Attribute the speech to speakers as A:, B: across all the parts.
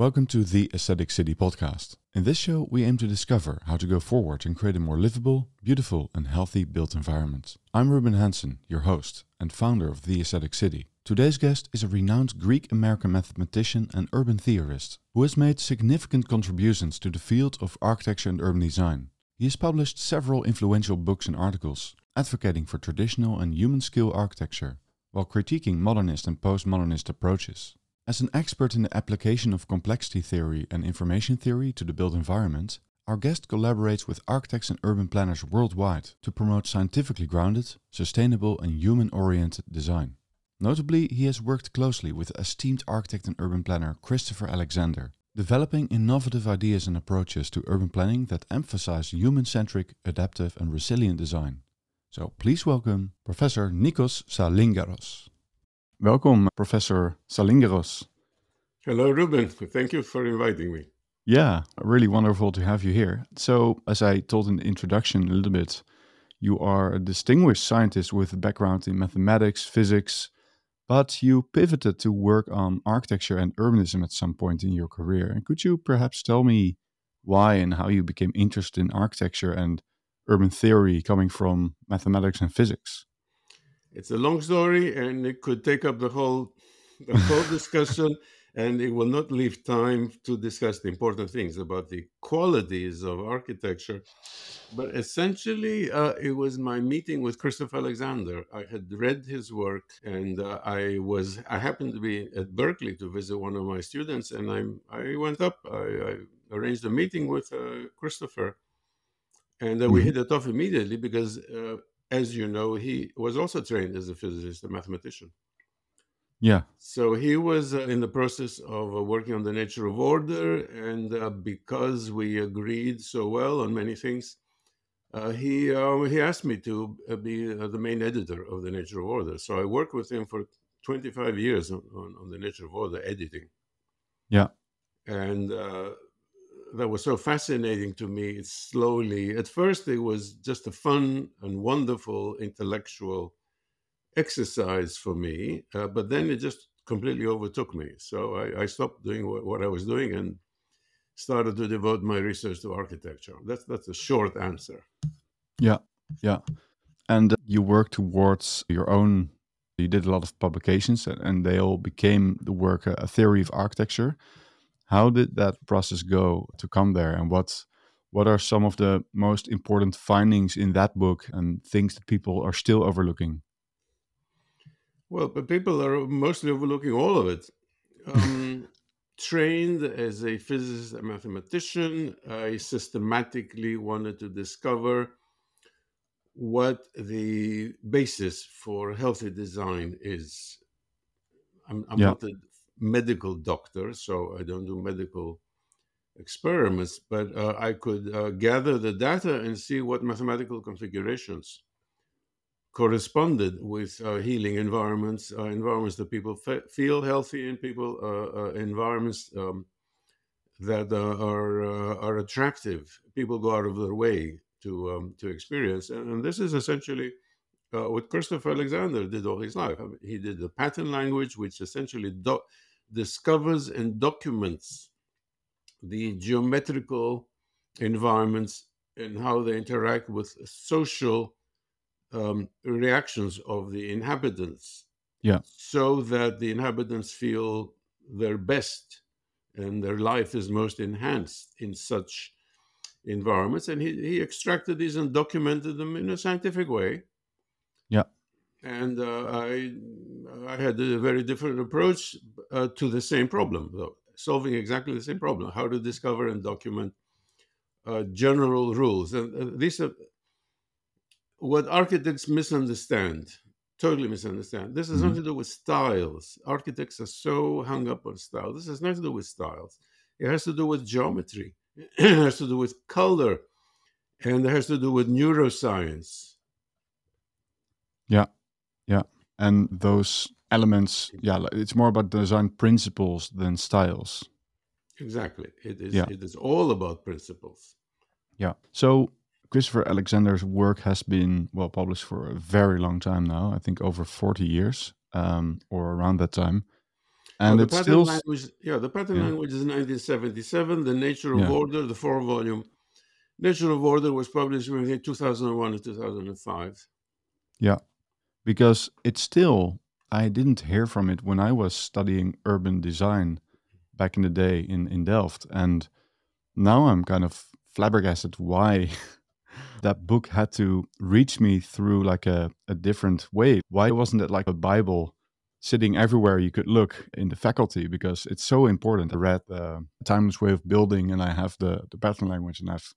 A: Welcome to the Aesthetic City podcast. In this show, we aim to discover how to go forward and create a more livable, beautiful, and healthy built environment. I'm Ruben Hansen, your host and founder of the Aesthetic City. Today's guest is a renowned Greek American mathematician and urban theorist who has made significant contributions to the field of architecture and urban design. He has published several influential books and articles advocating for traditional and human scale architecture while critiquing modernist and postmodernist approaches. As an expert in the application of complexity theory and information theory to the built environment, our guest collaborates with architects and urban planners worldwide to promote scientifically grounded, sustainable, and human oriented design. Notably, he has worked closely with esteemed architect and urban planner Christopher Alexander, developing innovative ideas and approaches to urban planning that emphasize human centric, adaptive, and resilient design. So please welcome Professor Nikos Salingaros. Welcome, Professor Salingaros.
B: Hello, Ruben. Thank you for inviting me.
A: Yeah, really wonderful to have you here. So, as I told in the introduction a little bit, you are a distinguished scientist with a background in mathematics, physics, but you pivoted to work on architecture and urbanism at some point in your career. And could you perhaps tell me why and how you became interested in architecture and urban theory coming from mathematics and physics?
B: It's a long story, and it could take up the whole the whole discussion, and it will not leave time to discuss the important things about the qualities of architecture. But essentially, uh, it was my meeting with Christopher Alexander. I had read his work, and uh, I was I happened to be at Berkeley to visit one of my students, and I I went up. I, I arranged a meeting with uh, Christopher, and we mm-hmm. hit it off immediately because uh, as you know, he was also trained as a physicist, a mathematician.
A: Yeah.
B: So he was uh, in the process of uh, working on the nature of order, and uh, because we agreed so well on many things, uh, he um, he asked me to uh, be uh, the main editor of the Nature of Order. So I worked with him for 25 years on, on, on the Nature of Order editing.
A: Yeah.
B: And that was so fascinating to me slowly at first it was just a fun and wonderful intellectual exercise for me uh, but then it just completely overtook me. So i, I stopped doing what, what, i was doing and started to devote my research to architecture. That's that's a short answer.
A: Yeah yeah. And you work towards your own you did a lot of publications and they all became the work a theory of architecture. How did that process go to come there, and what what are some of the most important findings in that book and things that people are still overlooking?
B: Well, but people are mostly overlooking all of it. Um, trained as a physicist and mathematician, I systematically wanted to discover what the basis for healthy design is. I'm, I'm yeah. not a medical doctor, so I don't do medical experiments, but uh, I could uh, gather the data and see what mathematical configurations corresponded with uh, healing environments, uh, environments that people fe- feel healthy in, people uh, uh, environments um, that are are attractive. People go out of their way to um, to experience, and, and, this is essentially. what Christopher Alexander did all his life. I mean, he did the pattern language, which essentially do- discovers and documents the geometrical environments and how they interact with social um, reactions of the inhabitants.
A: Yeah.
B: So that the inhabitants feel their best and their life is most enhanced in such environments. And he, he extracted these and documented them in a scientific way.
A: Yeah
B: and uh, I I had a very different approach uh, to the same problem, though solving exactly the same problem: how to discover and document uh, general rules. And uh, these are what architects misunderstand, totally misunderstand. This has mm-hmm. nothing to do with styles. Architects are so hung up on style. This has nothing to do with styles. It has to do with geometry. it has to do with color, and it has to do with neuroscience.
A: Yeah yeah, and those elements, yeah, it's more about design principles than styles.
B: Exactly. It is. Yeah. It is all about principles.
A: Yeah. So Christopher Alexander's work has been well published for a very long time now. I think over forty years, um, or around that time. and
B: the
A: it's
B: pattern
A: still
B: language, yeah, the pattern
A: yeah.
B: language is 1977. The Nature of
A: Yeah.
B: Order, the four volume. Nature of Order was published between 2001 and 2005.
A: Yeah, because it's still I didn't hear from it when I was studying urban design back in the day in in Delft, and now I'm kind of flabbergasted why that book had to reach me through like a, a different way. Why wasn't it like a Bible sitting everywhere you could look in the faculty? Because it's so important. I read uh, Timeless Way of Building, and I have the the pattern language, and I've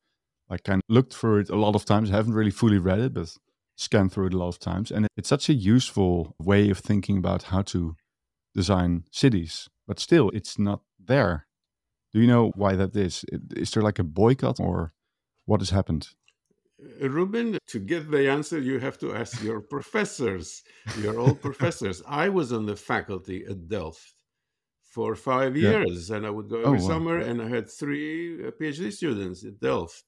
A: like kind of looked through it a lot of times. I haven't really fully read it, but scanned through it a lot of times. And it's such a useful way of thinking about how to design cities. But still, it's not there. Do you know why that is? Is there like a boycott or what has happened?
B: Ruben, to get the answer, you have to ask your professors, your old professors. I was on the faculty at Delft for five
A: Yeah.
B: years, and I would go
A: Oh,
B: every
A: wow.
B: summer, and I had three uh, PhD students at Delft.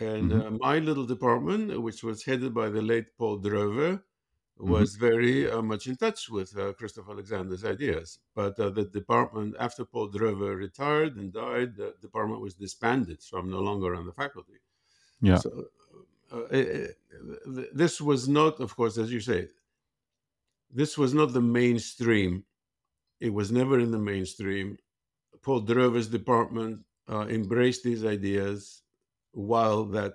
B: And
A: Mhm.
B: uh, my little department, which was headed by the late Paul
A: Drewe,
B: was very uh, much in touch with uh, Christoph Alexander's ideas. But uh, the department, after Paul Drewe retired and died, the department was disbanded. So I'm no longer on the faculty.
A: Yeah.
B: So uh, uh, uh, this was not, of course, as you say, this was not the mainstream. It was never in the mainstream. Paul Drewe's department uh, embraced these ideas, while that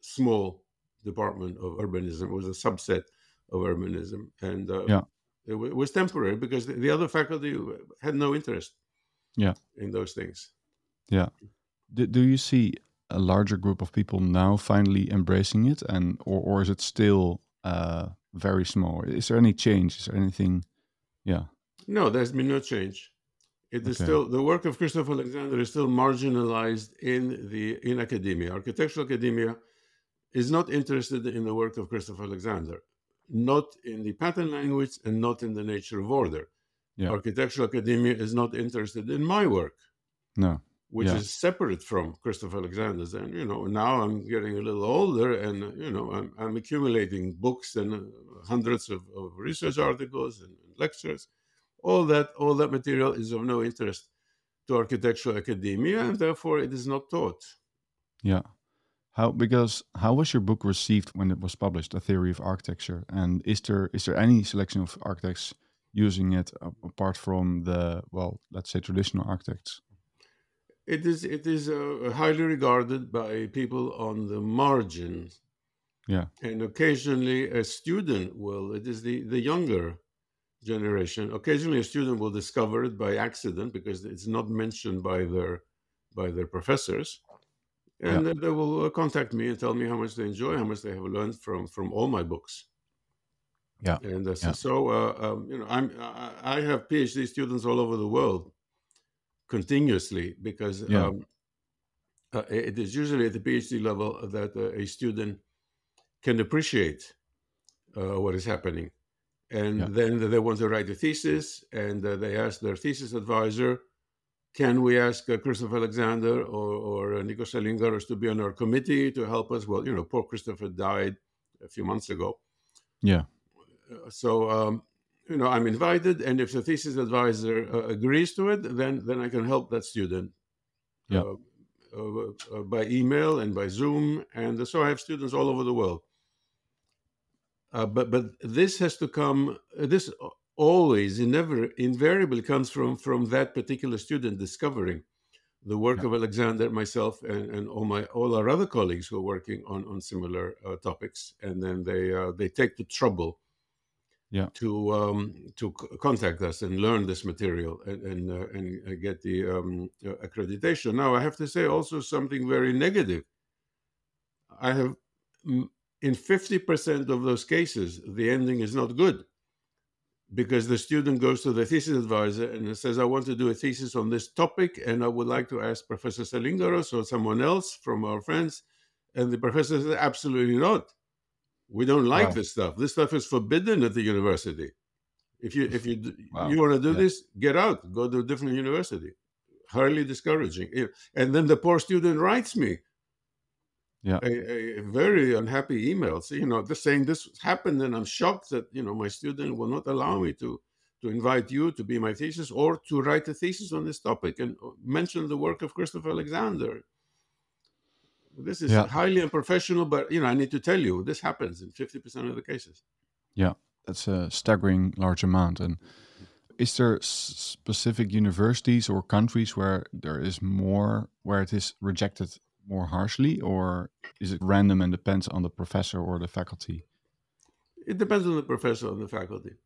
B: small department of urbanism was a subset of urbanism, and uh,
A: Yeah.
B: it, wa- it was temporary because the, the other faculty had no interest
A: Yeah.
B: in those things. Yeah.
A: Do, do you see a larger group of people now finally embracing it, and or, or is it still uh, very small? Is there any change? Is there anything? Yeah.
B: No, there's been no change. It is
A: Okay.
B: still the work of Christoph Alexander is still marginalized in the in academia. Architectural academia is not interested in the work of Christoph Alexander, not in the pattern language and not in the nature of order.
A: Yeah.
B: Architectural academia is not interested in my work,
A: No.
B: Which
A: Yeah.
B: is separate from Christoph Alexander's. And you know, now I'm getting a little older, and you know, I'm, I'm accumulating books and uh, hundreds of, of research articles and lectures all that all that material is of no interest to architectural academia and therefore it is not taught
A: Yeah. How because how was your book received when it was published, A Theory of Architecture? And is there is there any selection of architects using it apart from the well, let's say traditional architects?
B: It is it is uh, highly regarded by people on the margins
A: Yeah.
B: and occasionally a student will it is the the younger generation occasionally a student will discover it by accident because it's not mentioned by their by their professors and then they will uh, contact me and tell me how much they enjoy how much they have learned from from all my books
A: Yeah.
B: and uh, so,
A: Yeah.
B: so uh, um, you know i'm I, I have phd students all over the world continuously because
A: Yeah.
B: um, uh, it is usually at the phd level that uh, a student can appreciate uh, what is happening and
A: Yeah.
B: then they want to write a thesis and uh, they ask their thesis advisor can we ask uh, christopher alexander or, or uh, nikos Salingaros to be on our committee to help us well you know poor christopher died a few months ago
A: Yeah.
B: So um, you know i'm invited and if the thesis advisor uh, agrees to it then then i can help that student
A: Yeah.
B: uh, uh, uh, by email and by zoom and so i have students all over the world uh, but but this has to come uh, this always never invariably comes from from that particular student discovering the work
A: Yeah.
B: of alexander myself and, and all my all our other colleagues who are working on on similar uh, topics and then they uh, they take the trouble
A: Yeah.
B: to um, to contact us and learn this material and and, uh, and uh, get the um, uh, accreditation. Now, I have to say also something very negative. I have in fifty percent of those cases, the ending is not good because the student goes to the thesis advisor and says, "I want to do a thesis on this topic, and I would like to ask Professor Salingaros or someone else from our friends." And the professor says, "Absolutely not. We don't like
A: Wow.
B: this stuff. This stuff is forbidden at the university. If you if you
A: Wow.
B: you want to do
A: Yeah.
B: this, get out. Go to a different university." Highly discouraging. And then the poor student writes me
A: Yeah.
B: a, a very unhappy email, so, you know, just saying this happened, and I'm shocked that you know my student will not allow me to to invite you to be my thesis or to write a thesis on this topic and uh, mention the work of Christopher Alexander. This is
A: Yeah.
B: highly unprofessional, but you know, I need to tell you, this happens in 50% of the cases.
A: Yeah, that's a staggering large amount. And is there specific universities or countries where there is more, where it is rejected more harshly, or is it random and depends on the professor or the faculty?
B: It depends on the professor and the faculty.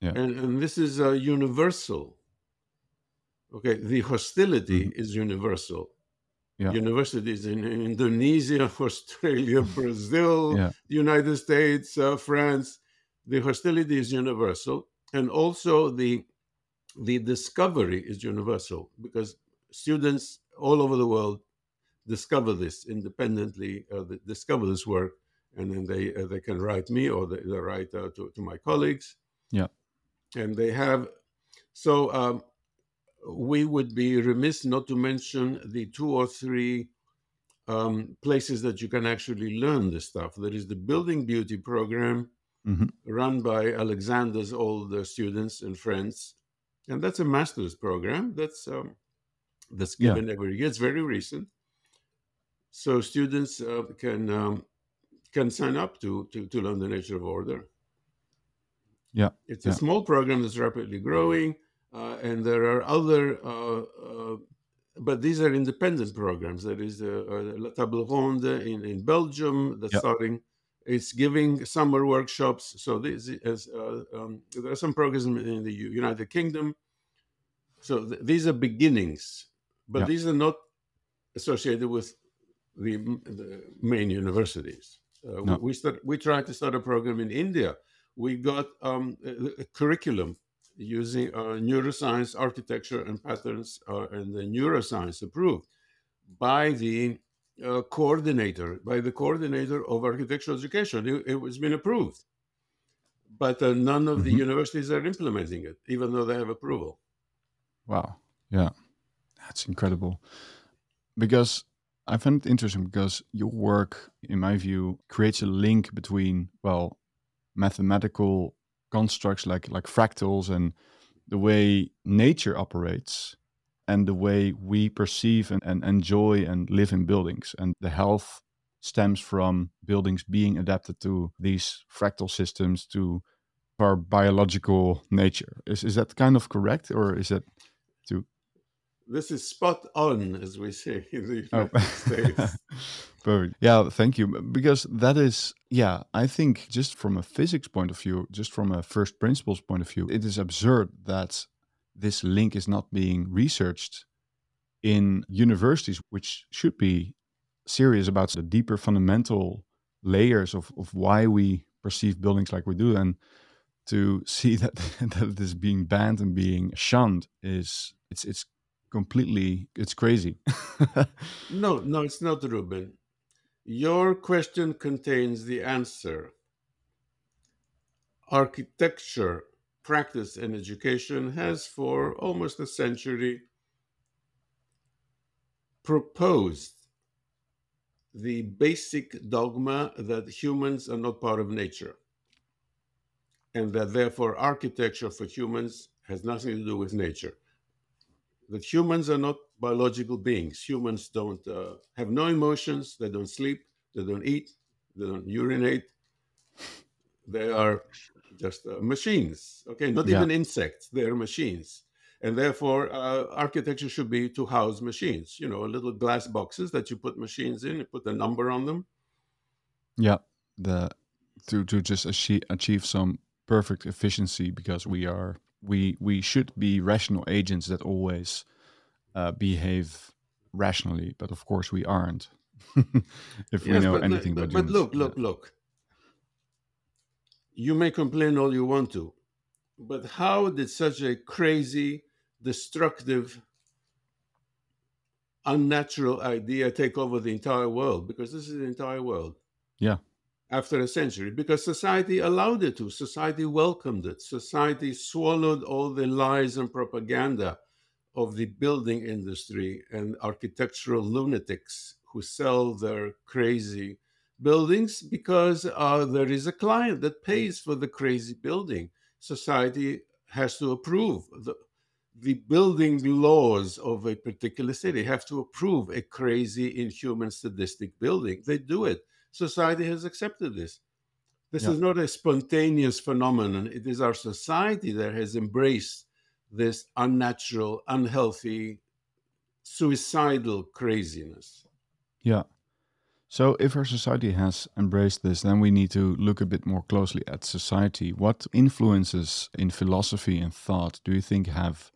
A: Yeah.
B: And, and this is uh, universal. Okay, the hostility is universal.
A: Yeah.
B: Universities in, in Indonesia, Australia, Brazil,
A: Yeah.
B: the United States, uh, France, the hostility is universal. And also the, the discovery is universal because students all over the world discover this independently, uh, discover this work, and then they uh, they can write me or they, they write uh, to, to my colleagues.
A: Yeah.
B: And they have, so um, we would be remiss not to mention the two or three um, places that you can actually learn this stuff. There is the Building Beauty program
A: Mhm.
B: run by Alexander's old uh, students and friends. And that's a master's program that's um, that's
A: Yeah.
B: given every year. It's very recent. So students uh, can um, can sign up to, to to learn the nature of order.
A: Yeah,
B: it's
A: yeah.
B: a small program that's rapidly growing, and there are other, uh, uh, but these are independent programs. There is uh, uh, La Table Ronde in in Belgium that's
A: Yeah.
B: starting. It's giving summer workshops. So this is uh, um, there are some programs in, the United Kingdom. So th- these are beginnings, but
A: Yeah.
B: these are not associated with the, the main universities. Uh,
A: No.
B: We start, we tried to start a program in India. We got um, a, a curriculum using uh, neuroscience, architecture, and patterns, uh, and the neuroscience approved by the uh, coordinator, by the coordinator of architectural education. It, it was been approved, but uh, none of the
A: Mhm.
B: universities are implementing it, even though they have approval.
A: Wow. Yeah. That's incredible. Because I find it interesting because your work, in my view, creates a link between, well, mathematical constructs like like fractals and the way nature operates and the way we perceive and, and enjoy and live in buildings. And the health stems from buildings being adapted to these fractal systems to our biological nature. Is is that kind of correct or is that
B: This is spot on, as we say in the
A: Oh,
B: United States.
A: perfect. Yeah, thank you. Because that is, yeah, I think just from a physics point of view, just from a first principles point of view, it is absurd that this link is not being researched in universities, which should be serious about the deeper fundamental layers of, of why we perceive buildings like we do. And to see that, that it is being banned and being shunned is, it's, it's completely, it's crazy.
B: No, no, it's not, Ruben. Your question contains the answer. Architecture, practice, and education has for almost a century proposed the basic dogma that humans are not part of nature and that therefore architecture for humans has nothing to do with nature that humans are not biological beings. Humans don't uh, have no emotions. They don't sleep. They don't eat. They don't urinate. They are just uh, machines. Okay, not
A: Yeah.
B: even insects. They are machines, and therefore uh, architecture should be to house machines. You know, little glass boxes that you put machines in. You put a number on them.
A: Yeah, the to to just achieve achieve some perfect efficiency because we are we we should be rational agents that always uh, behave rationally, but of course we aren't. if we know
B: but,
A: anything
B: but,
A: about
B: but
A: humans.
B: look, look, look. You may complain all you want to, but how did such a crazy, destructive, unnatural idea take over the entire world? Because this is the entire world.
A: Yeah.
B: After a century, because society allowed it to, society welcomed it, society swallowed all the lies and propaganda of the building industry and architectural lunatics who sell their crazy buildings because uh, there is a client that pays for the crazy building. Society has to approve the, the building laws of a particular city have to approve a crazy, inhuman, sadistic building. They do it. Society has accepted this. This yeah. is not a spontaneous phenomenon. It is our society that has embraced this unnatural, unhealthy, suicidal craziness.
A: Yeah. So, if our society has embraced this, then we need to look a bit more closely at society. What influences in philosophy and thought do you think have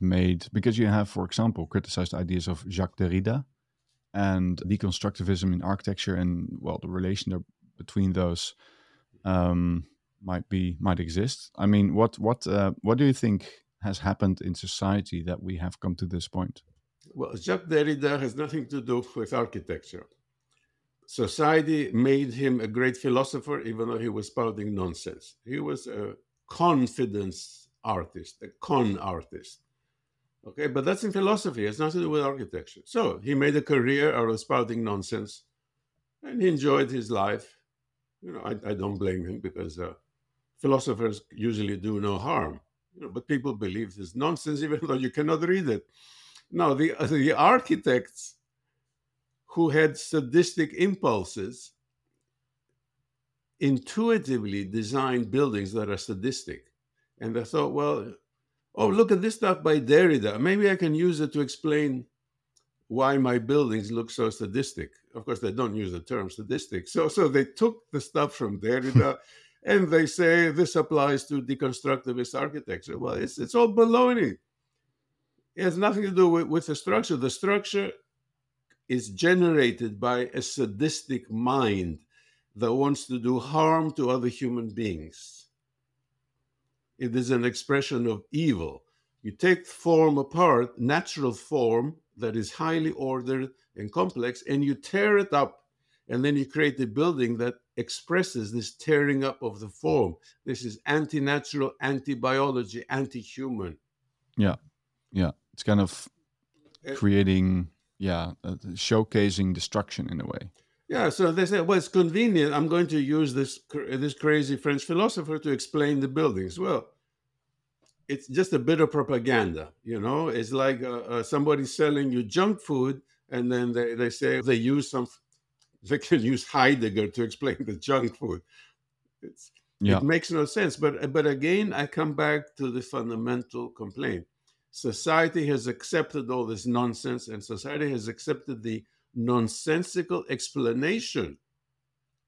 A: made? Because you have, for example, criticized ideas of Jacques Derrida and deconstructivism in architecture, and well, the relation between those um, might be might exist. I mean, what what uh, what do you think has happened in society that we have come to this point?
B: Well, Jacques Derrida has nothing to do with architecture. Society made him a great philosopher, even though he was spouting nonsense. He was a confidence artist, a con artist. Okay, but that's in philosophy. It has nothing to do with architecture. So he made a career out of spouting nonsense, and he enjoyed his life. You know, I, I don't blame him because uh, philosophers usually do no harm. You know, but people believe this nonsense, even though you cannot read it. Now, the, the architects who had sadistic impulses intuitively designed buildings that are sadistic. And they thought, well, oh, look at this stuff by Derrida. Maybe I can use it to explain why my buildings look so sadistic. Of course, they don't use the term sadistic. So, so they took the stuff from Derrida and they say this applies to deconstructivist architecture. Well, it's, it's all baloney. It has nothing to do with, with the structure. The structure is generated by a sadistic mind that wants to do harm to other human beings. It is an expression of evil. You take form apart, natural form that is highly ordered and complex, and you tear it up, and then you create a building that expresses this tearing up of the form. This is anti natural, anti biology, anti human.
A: Yeah. Yeah it's kind of eh, creating yeah uh, showcasing destruction in a way
B: yeah so they say well it's convenient. I'm going to use this this crazy french philosopher to explain the buildings. Well it's just a bit of propaganda you know? It's like uh, uh, somebody selling you junk food and then they, they say they use some they can use heidegger to explain the junk food. It's, yeah. it makes no sense but but again i come back to the fundamental complaint. Society has accepted all this nonsense and society has accepted the nonsensical explanation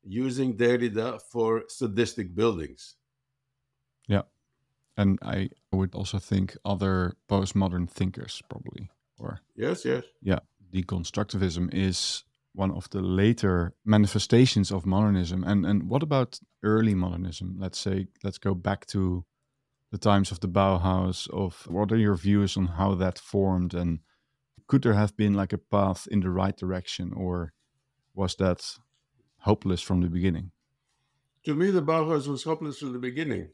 B: using Derrida for sadistic buildings.
A: Yeah. And I would also think other postmodern thinkers probably or
B: Yes, yes.
A: Yeah, deconstructivism is one of the later manifestations of modernism. And and what about early modernism? Let's say let's go back to the times of the Bauhaus of what are your views on how that formed and could there have been like a path in the right direction or was that hopeless from the beginning?
B: To me, the Bauhaus was hopeless from the beginning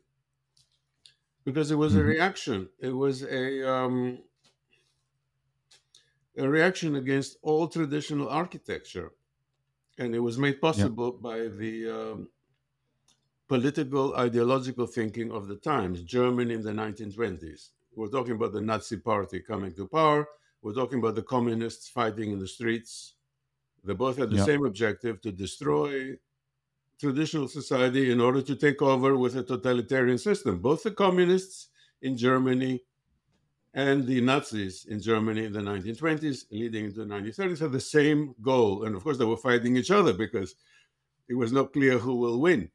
B: because it was mm-hmm. a reaction. It was a um, a reaction against all traditional architecture, and it was made possible yep. by the um, political ideological thinking of the times, Germany in the 1920s. We're talking about the Nazi party coming to power. We're talking about the communists fighting in the streets. They both had the same objective to destroy traditional society in order to take over with a totalitarian system. Both the communists in Germany and the Nazis in Germany in the 1920s, leading into the 1930s, had the same goal. And of course, they were fighting each other because it was not clear who will win.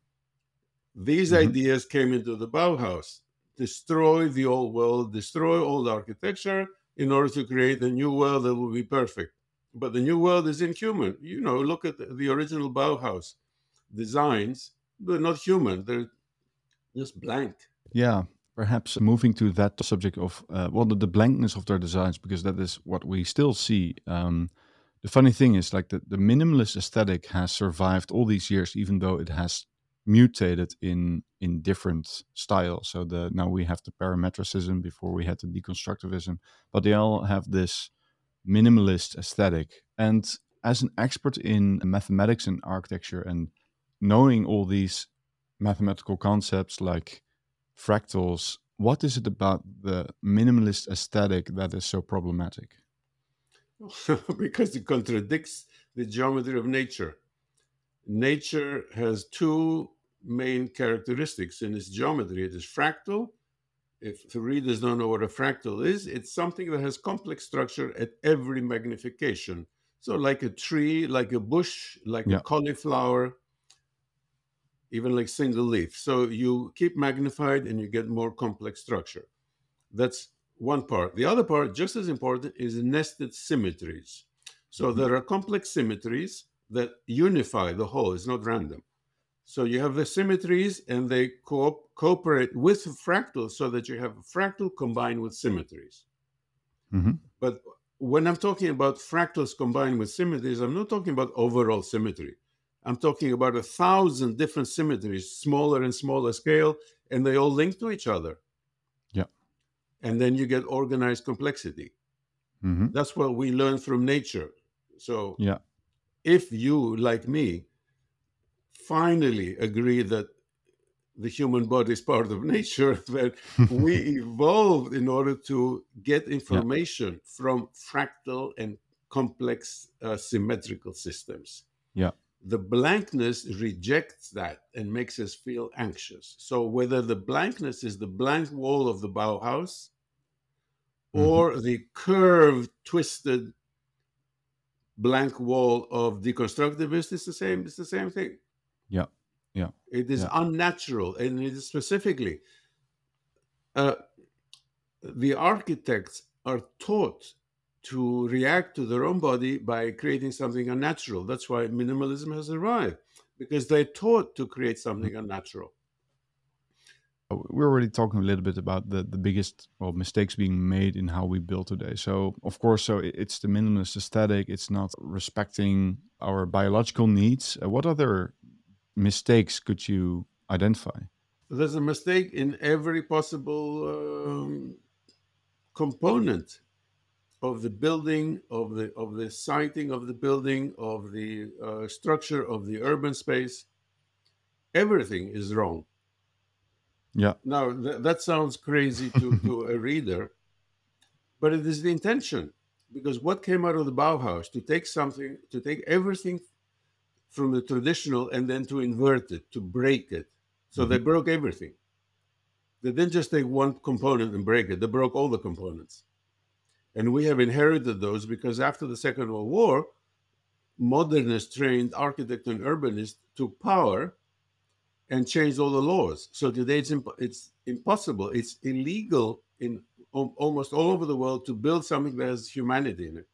B: These mm-hmm. ideas came into the Bauhaus destroy the old world, destroy old architecture in order to create a new world that will be perfect. But the new world is inhuman. You know, look at the, original Bauhaus designs, they're not human, they're just blank.
A: Yeah, perhaps moving to that subject of uh, well the, the, blankness of their designs because that is what we still see um, the funny thing is like the, the minimalist aesthetic has survived all these years even though it has mutated in in different styles. So the now we have the parametricism before we had the deconstructivism, but they all have this minimalist aesthetic. And as an expert in mathematics and architecture and knowing all these mathematical concepts like fractals, what is it about the minimalist aesthetic that is so problematic?
B: because it contradicts the geometry of nature. Nature has two main characteristics in its geometry it is fractal. If the readers don't know what a fractal is, it's something that has complex structure at every magnification. So, like a tree, like a bush, like yeah. a cauliflower, even like single leaf. So, you keep magnified and you get more complex structure. That's one part. The other part, just as important, is nested symmetries. So, mm-hmm. there are complex symmetries that unify the whole, it's not random. So you have the symmetries and they co- cooperate with fractals so that you have a fractal combined with symmetries. Mm-hmm. But when I'm talking about fractals combined with symmetries, I'm not talking about overall symmetry. I'm talking about a thousand different symmetries, smaller and smaller scale, and they all link to each other.
A: Yeah.
B: And then you get organized complexity. Mm-hmm. That's what we learn from nature. So,
A: yeah.
B: If you, like me, finally agree that the human body is part of nature, that we evolved in order to get information yeah. from fractal and complex uh, symmetrical systems.
A: Yeah.
B: The blankness rejects that and makes us feel anxious. So, whether the blankness is the blank wall of the Bauhaus mm-hmm. or the curved, twisted, blank wall of deconstructivists, it's the same. It's the same thing.
A: Yeah. Yeah.
B: It is
A: yeah.
B: unnatural. And it is specifically uh, the architects are taught to react to their own body by creating something unnatural. That's why minimalism has arrived, because they're taught to create something unnatural.
A: We're already talking a little bit about the, the biggest well mistakes being made in how we build today. So of course, so it's the minimalist aesthetic. It's not respecting our biological needs. Uh, what other mistakes could you identify?
B: There's a mistake in every possible um, component of the building, of the of the siting of the building, of the uh, structure of the urban space. Everything is wrong.
A: Yeah.
B: Now th- that sounds crazy to, to a reader, but it is the intention. Because what came out of the Bauhaus to take something, to take everything from the traditional and then to invert it, to break it. So mm-hmm. they broke everything. They didn't just take one component and break it, they broke all the components. And we have inherited those because after the Second World War, modernist trained architects and urbanists took power and change all the laws. So today it's, imp- it's impossible, it's illegal in almost all over the world to build something that has humanity in it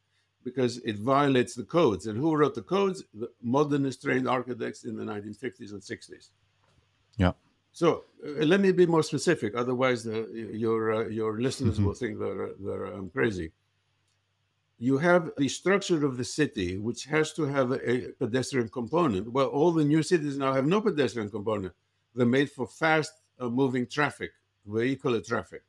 B: because it violates the codes. And who wrote the codes? The modernist trained architects in the 1950s and 60s.
A: Yeah.
B: So uh, let me be more specific. Otherwise, uh, your uh, your listeners mm-hmm. will think that they're um, crazy. You have the structure of the city, which has to have a, pedestrian component. Well, all the new cities now have no pedestrian component. They're made for fast uh, moving traffic, vehicular traffic.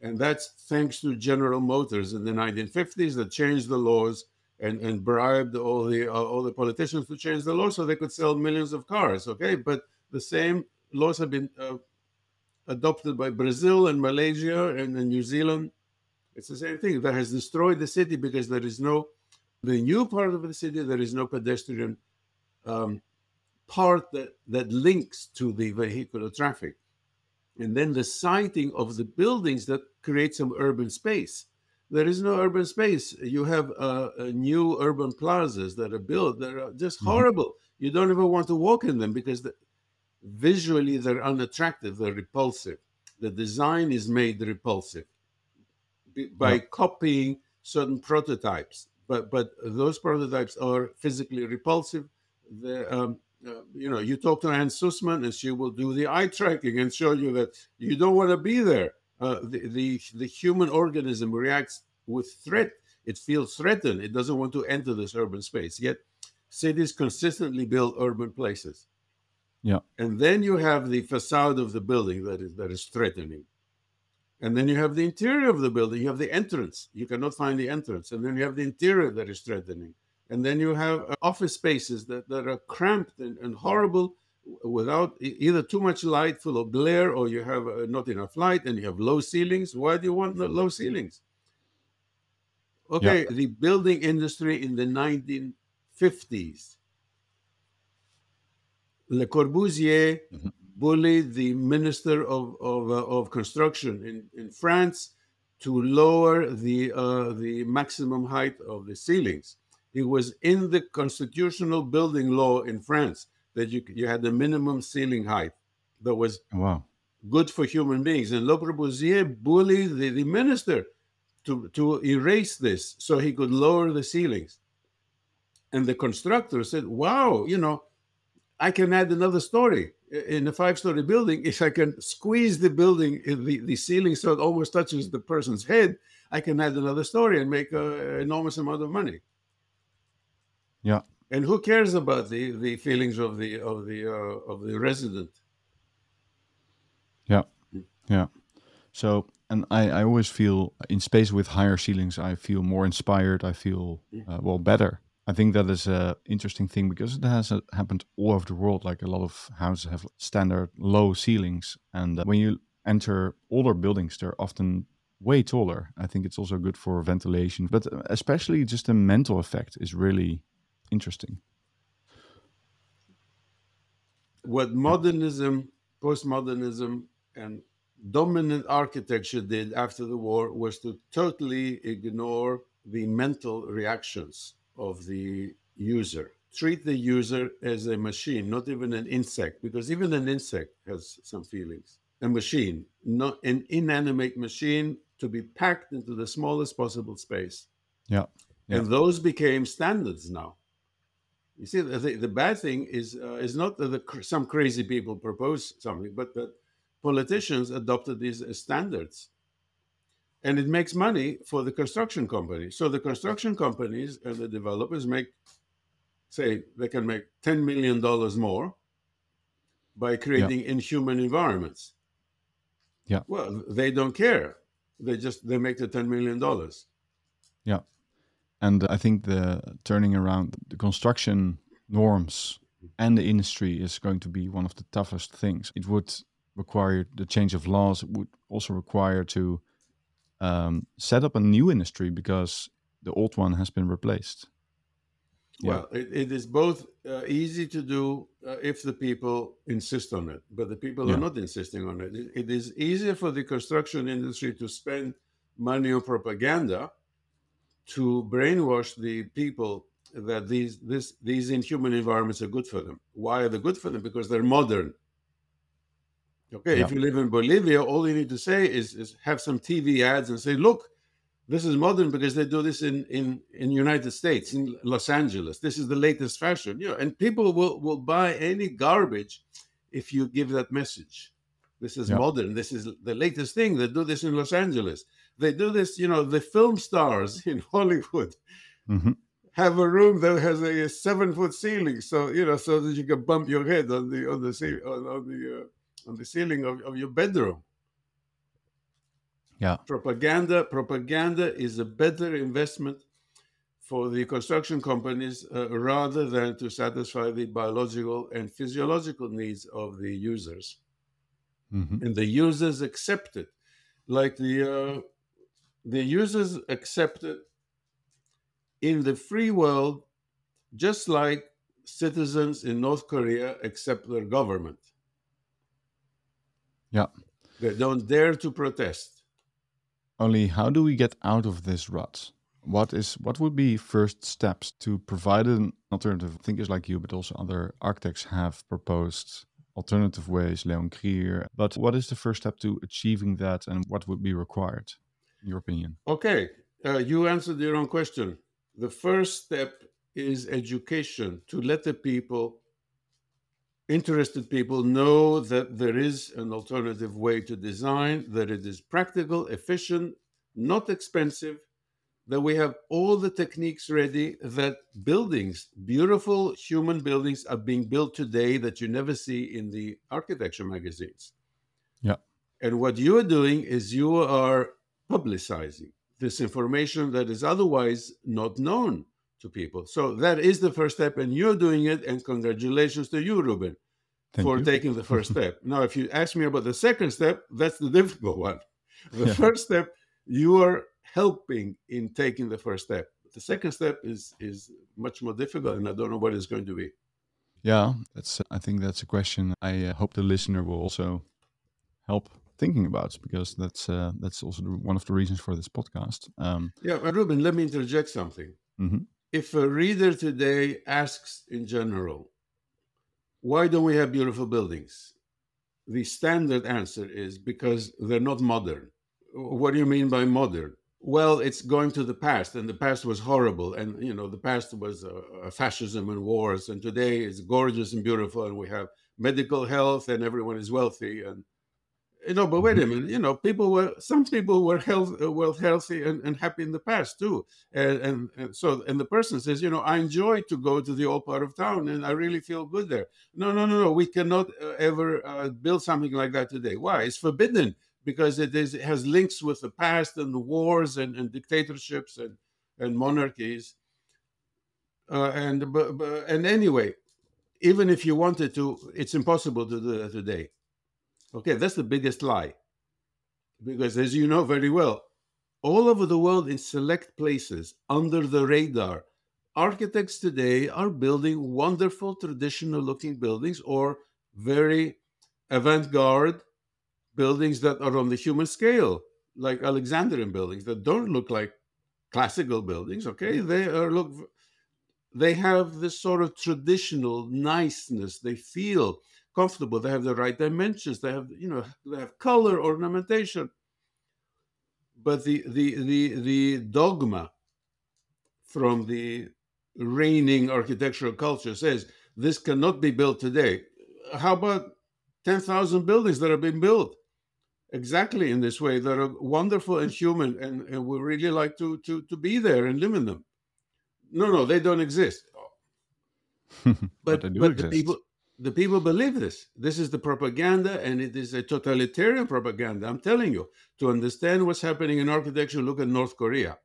B: And that's thanks to General Motors in the 1950s that changed the laws and, and bribed all the uh, all the politicians to change the law so they could sell millions of cars. Okay, but the same laws have been uh, adopted by Brazil and Malaysia and, New Zealand. It's the same thing that has destroyed the city because there is no the new part of the city. There is no pedestrian um, part that that links to the vehicular traffic and then the siting of the buildings that create some urban space. There is no urban space. You have uh, uh, new urban plazas that are built that are just mm-hmm. horrible. You don't even want to walk in them because the, visually they're unattractive, they're repulsive. The design is made repulsive by yeah. copying certain prototypes, but but those prototypes are physically repulsive. The um, uh, you know, you talk to Ann Sussman and she will do the eye tracking and show you that you don't want to be there. Uh, the, the, the human organism reacts with threat. It feels threatened. It doesn't want to enter this urban space. Yet, cities consistently build urban places.
A: Yeah.
B: And then you have the facade of the building that is that is threatening. And then you have the interior of the building. You have the entrance. You cannot find the entrance. And then you have the interior that is threatening and then you have uh, office spaces that, that are cramped and, and horrible without either too much light, full of glare, or you have uh, not enough light and you have low ceilings. Why do you want the low ceilings? Okay, yeah. the building industry in the 1950s. Le Corbusier mm-hmm. Bullied the minister of, of, uh, of construction in, in France to lower the, uh, the maximum height of the ceilings. It was in the constitutional building law in France that you, you had the minimum ceiling height that was
A: wow.
B: good for human beings. And Le Corbusier bullied the, the minister to, to erase this so he could lower the ceilings. And the constructor said, Wow, you know, I can add another story in a five story building. If I can squeeze the building, the, the ceiling so it almost touches the person's head, I can add another story and make an enormous amount of money.
A: Yeah.
B: And who cares about the, the feelings of the of the uh, of the resident?
A: Yeah, yeah. So and I, I always feel in space with higher ceilings i feel more inspired i feel uh, well better i think that is a interesting thing because it has uh, happened all over the world. Like a lot of houses have standard low ceilings and uh, when you enter older buildings they're often way taller. I think it's also good for ventilation but uh, especially just the mental effect is really interesting.
B: What modernism postmodernism and dominant architecture did after the war was to totally ignore the mental reactions of the user. Treat the user as a machine, not even an insect, because even an insect has some feelings. A machine, not an inanimate machine to be packed into the smallest possible space.
A: Yeah. yeah.
B: And those became standards now. You see, the, the bad thing is uh, is not that the, some crazy people propose something, but that politicians adopted these as standards. And it makes money for the construction company. So the construction companies and the developers make, say, they can make $10 million more by creating yeah. inhuman environments.
A: Yeah.
B: Well, they don't care. They just they make the $10 million.
A: Yeah. And I think the turning around the construction norms and the industry is going to be one of the toughest things. It would require the change of laws it would also require to um, set up a new industry because the old one has been replaced.
B: Well it, it is both uh, easy to do uh, if the people insist on it but the people yeah. are not insisting on it. it it is easier for the construction industry to spend money on propaganda to brainwash the people that these this these inhuman environments are good for them. Why are they good for them? Because they're modern Okay, yeah. if you live in Bolivia, all you need to say is, is have some TV ads and say, look, this is modern because they do this in in in United States, in Los Angeles. This is the latest fashion, you know, and people will will buy any garbage if you give that message. This is yeah. modern. This is the latest thing. They do this in Los Angeles. They do this, you know, the film stars in Hollywood. Mm-hmm have a room that has a, seven foot ceiling, so you know, so that you can bump your head on the on the on, on the uh, on the ceiling of, of your bedroom.
A: Yeah.
B: Propaganda propaganda is a better investment for the construction companies uh, rather than to satisfy the biological and physiological needs of the users. Mm-hmm. And the users accept it. Like the uh, the users accept it in the free world just like citizens in North Korea accept their government.
A: Yeah.
B: They don't dare to protest.
A: Only how do we get out of this rut? What is what would be first steps to provide an alternative? Thinkers like you, but also other architects have proposed alternative ways, Leon Krier. But what is the first step to achieving that and what would be required, in your opinion?
B: Okay, uh, you answered your own question. The first step is education to let the people interested people know that there is an alternative way to design, that it is practical, efficient, not expensive, that we have all the techniques ready, that buildings, beautiful human buildings, are being built today that you never see in the architecture magazines.
A: Yeah.
B: And what you are doing is you are publicizing this information that is otherwise not known to people. So that is the first step, and you're doing it. And congratulations to you, Ruben.
A: Thank
B: for
A: you.
B: taking the first step. Now, if you ask me about the second step, that's the difficult one. The
A: Yeah.
B: first step, you are helping in taking the first step. The second step is is much more difficult, and I don't know what it's going to be.
A: Yeah, that's. I think that's a question I uh, hope the listener will also help thinking about because that's uh, that's also one of the reasons for this podcast. Um,
B: Yeah, but Ruben, let me interject something.
A: mhm.
B: If a reader today asks in general, why don't we have beautiful buildings? The standard answer is because they're not modern. What do you mean by modern? Well, it's going to the past, and the past was horrible, and you know the past was uh, uh, fascism and wars, and today it's gorgeous and beautiful, and we have medical health, and everyone is wealthy, and you know. But wait a minute, you know, people were some people were health uh, well healthy and, and happy in the past too, and, and and so and the person says, you know, I enjoy to go to the old part of town, and I really feel good there. No, no, no, no. We cannot uh, ever uh, build something like that today. Why? It's forbidden because it is it has links with the past and the wars and, and dictatorships and and monarchies. Uh, and but, but and anyway, even if you wanted to, it's impossible to do that today. Okay, that's the biggest lie. Because as you know very well, all over the world in select places under the radar, architects today are building wonderful traditional looking buildings or very avant-garde buildings that are on the human scale, like Alexandrian buildings that don't look like classical buildings. Okay, mm. they are look, they have this sort of traditional niceness. They feel comfortable. They have the right dimensions. They have you know they have color ornamentation. But the the the the dogma from the reigning architectural culture says this cannot be built today. How about 10,000 buildings that have been built exactly in this way that are wonderful and human and, and we really like to, to, to be there and live in them? No, no, they don't exist. But,
A: do
B: but the people the people believe this. This is the propaganda, and it is a totalitarian propaganda. I'm telling you. To understand what's happening in architecture, look at North Korea.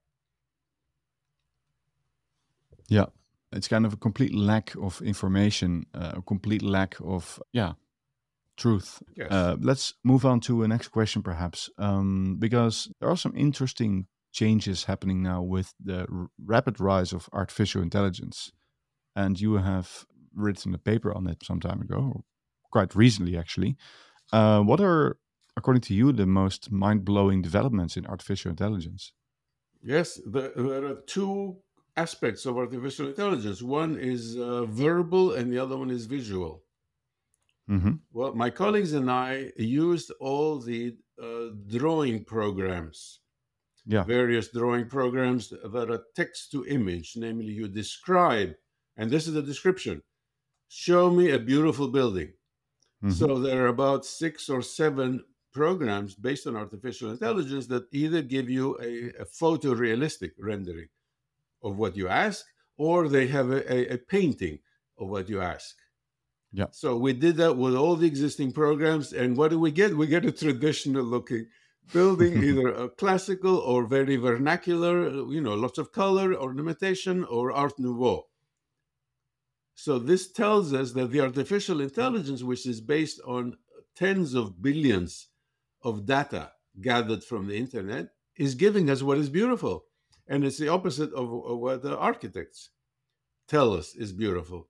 A: Yeah, it's kind of a complete lack of information, uh, a complete lack of yeah truth.
B: Yes.
A: Uh, let's move on to a next question, perhaps, um, because there are some interesting changes happening now with the rapid rise of artificial intelligence, and you have written a paper on it some time ago, quite recently, actually. Uh, what are, according to you, the most mind-blowing developments in artificial intelligence?
B: Yes, the, there are two aspects of artificial intelligence. One is uh, verbal, and the other one is visual.
A: hmm
B: Well, my colleagues and I used all the uh, drawing programs,
A: Yeah.
B: various drawing programs that are text to image, namely, you describe, and this is the description show me a beautiful building.
A: Mhm.
B: So there are about six or seven programs based on artificial intelligence that either give you a, a photorealistic rendering of what you ask, or they have a, a, a painting of what you ask.
A: Yeah.
B: So we did that with all the existing programs, and what do we get? We get a traditional looking building, either a classical or very vernacular, you know, lots of color, ornamentation, or Art Nouveau. So this tells us that the artificial intelligence, which is based on tens of billions of data gathered from the internet, is giving us what is beautiful. And it's the opposite of, of what the architects tell us is beautiful.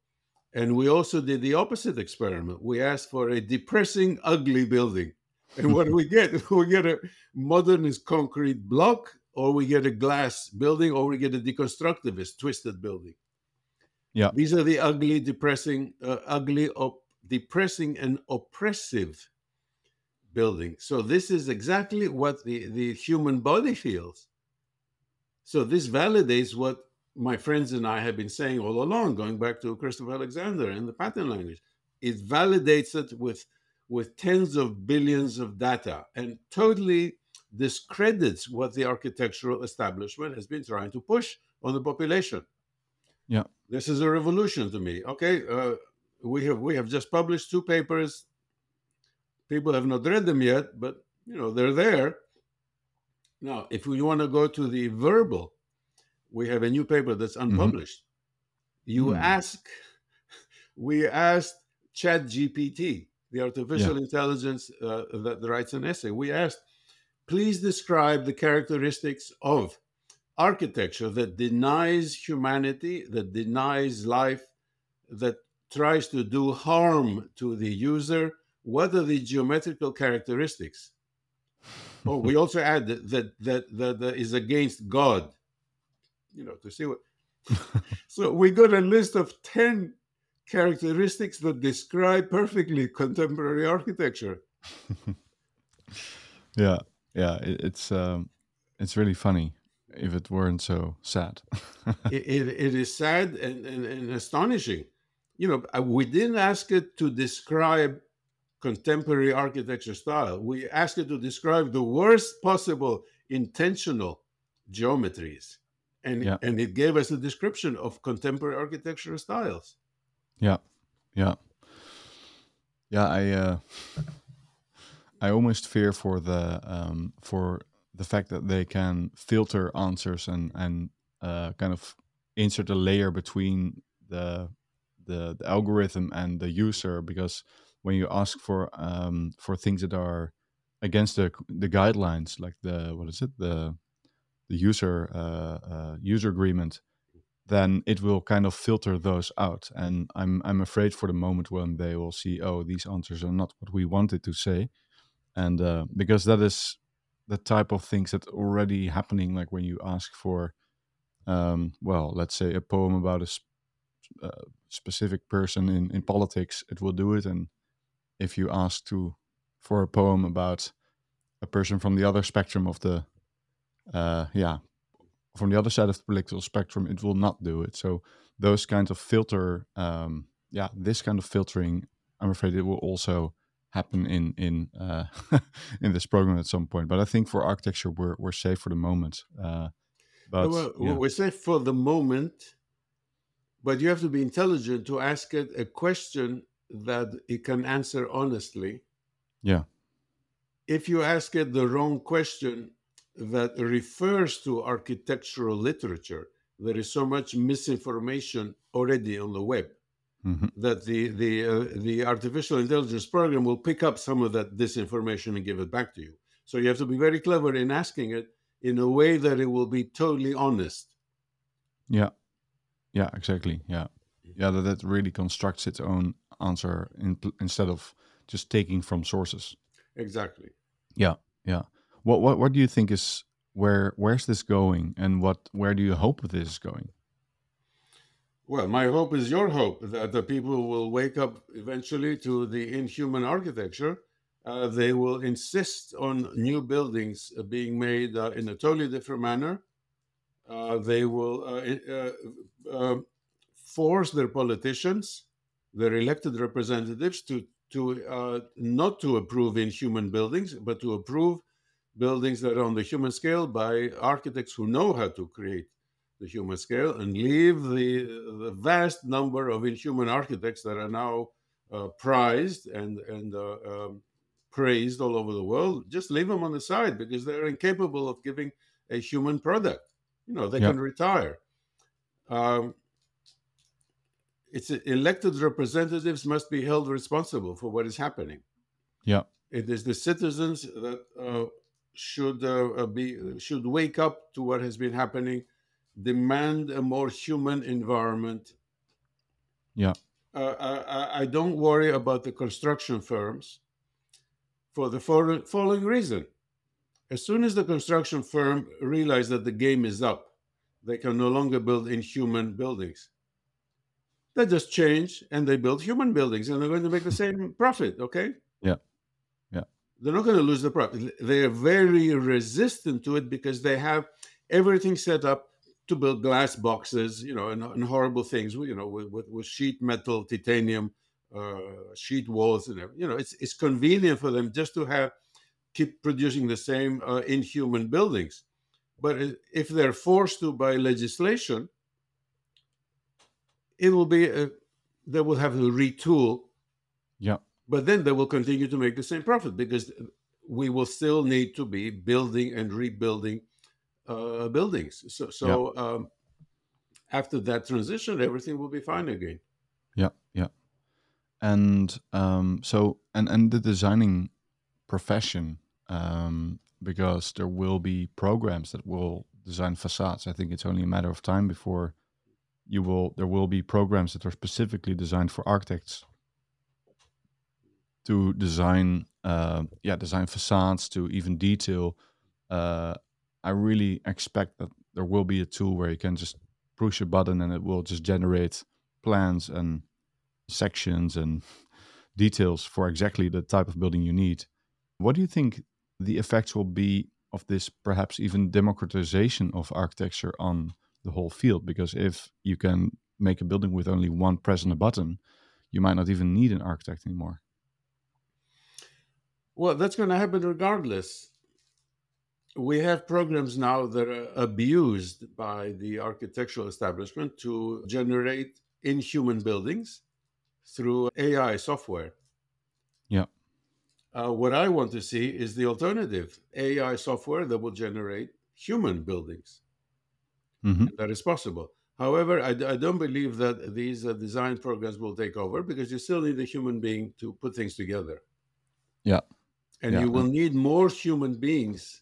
B: And we also did the opposite experiment. We asked for a depressing, ugly building. And what do we get? We get a modernist concrete block, or we get a glass building, or we get a deconstructivist twisted building.
A: Yeah.
B: These are the ugly, depressing, uh, ugly, op- depressing, and oppressive buildings. So this is exactly what the, the human body feels. So this validates what my friends and I have been saying all along, going back to Christopher Alexander and the pattern language. It validates it with with tens of billions of data and totally discredits what the architectural establishment has been trying to push on the population.
A: Yeah.
B: This is a revolution to me. Okay, uh, we have we have just published two papers. People have not read them yet, but you know they're there. Now, if we want to go to the verbal, we have a new paper that's unpublished. You
A: Hmm.
B: ask, we asked Chat GPT, the artificial yeah. intelligence uh, that writes an essay. We asked, please describe the characteristics of architecture that denies humanity, that denies life, that tries to do harm to the user. What are the geometrical characteristics? oh, we also add that that, that that that is against God. You know, to see what. so we got a list of ten characteristics that describe perfectly contemporary architecture.
A: yeah, yeah, it, it's um, it's really funny if it weren't so sad.
B: it, it, it is sad and, and, and astonishing. You know, we didn't ask it to describe contemporary architecture style. We asked it to describe the worst possible intentional geometries. And, yeah. and it gave us a description of contemporary architectural styles.
A: Yeah, yeah, yeah. I uh, I almost fear for the um, for the fact that they can filter answers and and uh, kind of insert a layer between the, the the algorithm and the user because when you ask for um, for things that are against the the guidelines, like the what is it the the user uh, uh, user agreement, then it will kind of filter those out. And I'm I'm afraid for the moment when they will see, oh, these answers are not what we wanted to say, and uh, because that is the type of things that already happening, like when you ask for, um, well, let's say a poem about a sp- uh, specific person in in politics, it will do it, and if you ask to for a poem about a person from the other spectrum of the uh, yeah from the other side of the political spectrum it will not do it. So those kinds of filter um, yeah this kind of filtering i'm afraid it will also happen in in uh, in this program at some point but i think for architecture we're we're safe for the moment uh,
B: but well, yeah. we're safe for the moment but you have to be intelligent to ask it a question that it can answer honestly.
A: Yeah.
B: If you ask it the wrong question that refers to architectural literature, there is so much misinformation already on the web mm-hmm. that the the uh, the artificial intelligence program will pick up some of that disinformation and give it back to you. So you have to be very clever in asking it in a way that it will be totally honest.
A: Yeah. Yeah, exactly. Yeah. Yeah, that, that really constructs its own answer in, instead of just taking from sources.
B: Exactly.
A: Yeah, yeah. What what what do you think is where where's this going, and what where do you hope this is going?
B: Well, my hope is your hope that the people will wake up eventually to the inhuman architecture. Uh, they will insist on new buildings uh, being made uh, in a totally different manner. Uh, they will uh, uh, force their politicians their elected representatives to to not to approve inhuman buildings, but to approve buildings that are on the human scale by architects who know how to create the human scale, and leave the the vast number of inhuman architects that are now uh, prized and and uh, um, praised all over the world. Just leave them on the side because they're incapable of giving a human product. You know, they can retire. Um, it's elected representatives must be held responsible for what is happening.
A: Yeah,
B: it is the citizens that uh, should uh, be should wake up to what has been happening, demand a more human environment.
A: Yeah,
B: uh, I, I, don't worry about the construction firms for the following reason. As soon as the construction firm realizes that the game is up, they can no longer build inhuman buildings they just change and they build human buildings and they're going to make the same profit, okay?
A: Yeah. Yeah.
B: They're not going to lose the profit. They're very resistant to it because they have everything set up to build glass boxes, you know, and, and horrible things, you know, with, with, with sheet metal, titanium, uh, sheet walls, and everything. You know, it's it's convenient for them just to have keep producing the same uh, inhuman buildings. But if they're forced to by legislation, it will be a, they will have to retool.
A: Yeah.
B: But then they will continue to make the same profit because we will still need to be building and rebuilding uh, buildings. So, so yeah. um, after that transition, everything will be fine again.
A: Yeah, yeah. and um, so and and the designing profession um, because there will be programs that will design facades. I think it's only a matter of time before you will there will be programs that are specifically designed for architects to design uh, yeah design facades to even detail. Uh, I really expect that there will be a tool where you can just push a button and it will just generate plans and sections and details for exactly the type of building you need. What do you think the effects will be of this perhaps even democratization of architecture on the whole field? Because if you can make a building with only one press on a button, you might not even need an architect anymore.
B: Well, that's going to happen regardless. We have programs now that are abused by the architectural establishment to generate inhuman buildings through AI software.
A: Yeah.
B: Uh, what I want to see is the alternative AI software that will generate human buildings. Mm-hmm. That is possible. However, I, I don't believe that these uh, design programs will take over because you still need a human being to put things together.
A: Yeah.
B: And
A: yeah.
B: you will need more human beings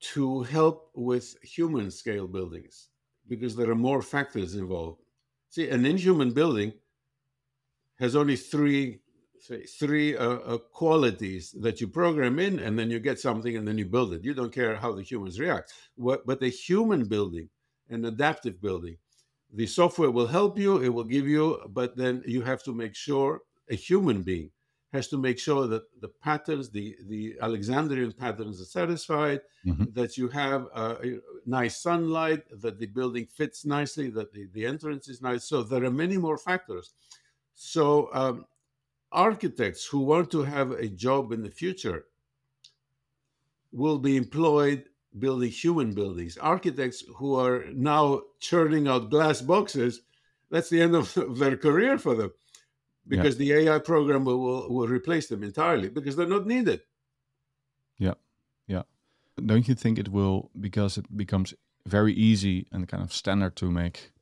B: to help with human scale buildings because there are more factors involved. See, an inhuman building has only three three uh, uh, qualities that you program in, and then you get something, and then you build it. You don't care how the humans react. What, but a human building, an adaptive building, the software will help you. It will give you, but then you have to make sure a human being has to make sure that the patterns, the, the Alexandrian patterns are satisfied, mm-hmm. that you have uh, nice sunlight, that the building fits nicely, that the, the entrance is nice. So there are many more factors. So um, architects who want to have a job in the future will be employed building human buildings. Architects who are now churning out glass boxes, that's the end of their career for them because yeah. the AI program will, will, will replace them entirely because they're not needed.
A: Yeah, yeah. Don't you think it will because it becomes very easy and kind of standard to make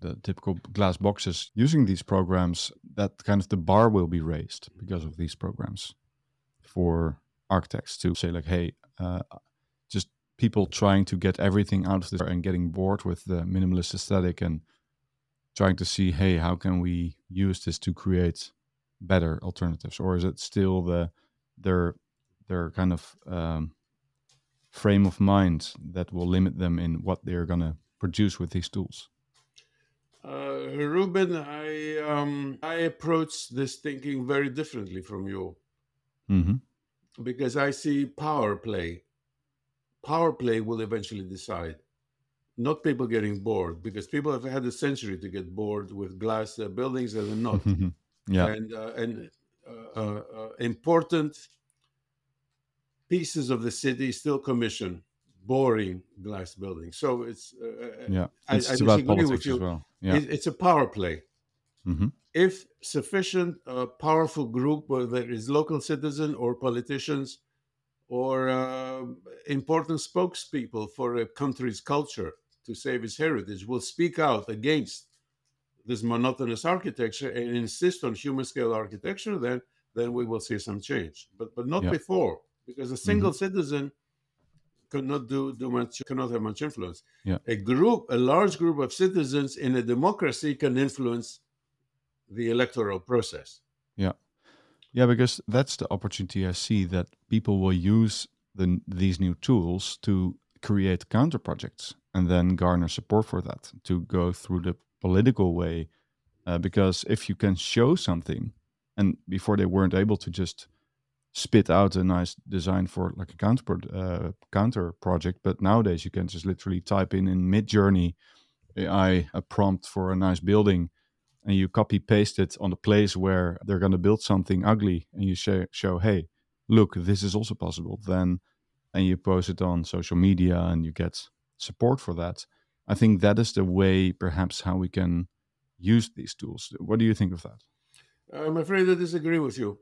A: the typical glass boxes using these programs that kind of the bar will be raised because of these programs for architects to say like hey uh, just people trying to get everything out of this and getting bored with the minimalist aesthetic and trying to see, hey, how can we use this to create better alternatives, or is it still the their their kind of um, frame of mind that will limit them in what they're gonna produce with these tools?
B: Uh, Ruben, I um, I approach this thinking very differently from you mm-hmm. because I see power play. Power play will eventually decide not people getting bored because people have had a century to get bored with glass uh, buildings and not.
A: yeah.
B: And uh, and uh, uh, uh, important pieces of the city still commission boring glass buildings. So it's
A: yeah, it's, I, I about politics as well. Yeah,
B: it, it's a power play. Mm-hmm. If sufficient powerful group, whether it is local citizen or politicians or important spokespeople for a country's culture to save his heritage will speak out against this monotonous architecture and insist on human scale architecture, then then we will see some change. But but not yeah. before, because a single mm-hmm. citizen cannot do do much cannot have much influence.
A: Yeah.
B: A group, a large group of citizens in a democracy can influence the electoral process.
A: Yeah. Yeah, because that's the opportunity I see that people will use the, these new tools to create counter projects and then garner support for that to go through the political way. Uh, because if you can show something, and before they weren't able to just spit out a nice design for like a counter uh, counter project, but nowadays you can just literally type in in Midjourney AI a prompt for a nice building, and you copy paste it on the place where they're going to build something ugly, and you show, show hey, look, this is also possible. Then and you post it on social media and you get support for that. I think that is the way, perhaps, how we can use these tools. What do you think of that?
B: I'm afraid I disagree with you.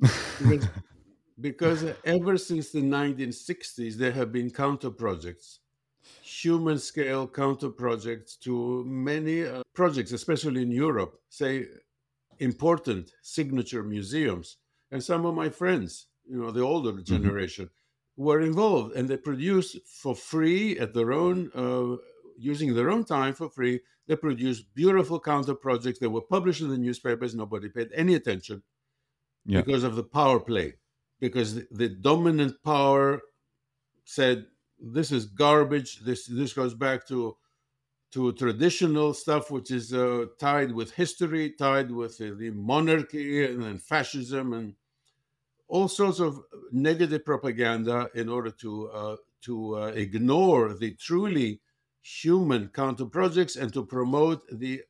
B: because, because ever since the 1960s, there have been counter projects, human scale counter projects to many uh, projects, especially in Europe. Say, important signature museums. And some of my friends, you know, the older
A: Mm-hmm.
B: Were involved and they produced for free at their own, uh, using their own time for free. They produced beautiful counter projects. They were published in the newspapers. Nobody paid any attention
A: Yeah.
B: because of the power play, because the, the dominant power said, "This is garbage. This this goes back to to traditional stuff, which is uh, tied with history, tied with uh, the monarchy and then fascism and all sorts of negative propaganda in order to uh, to uh, ignore the truly human counter projects and to promote the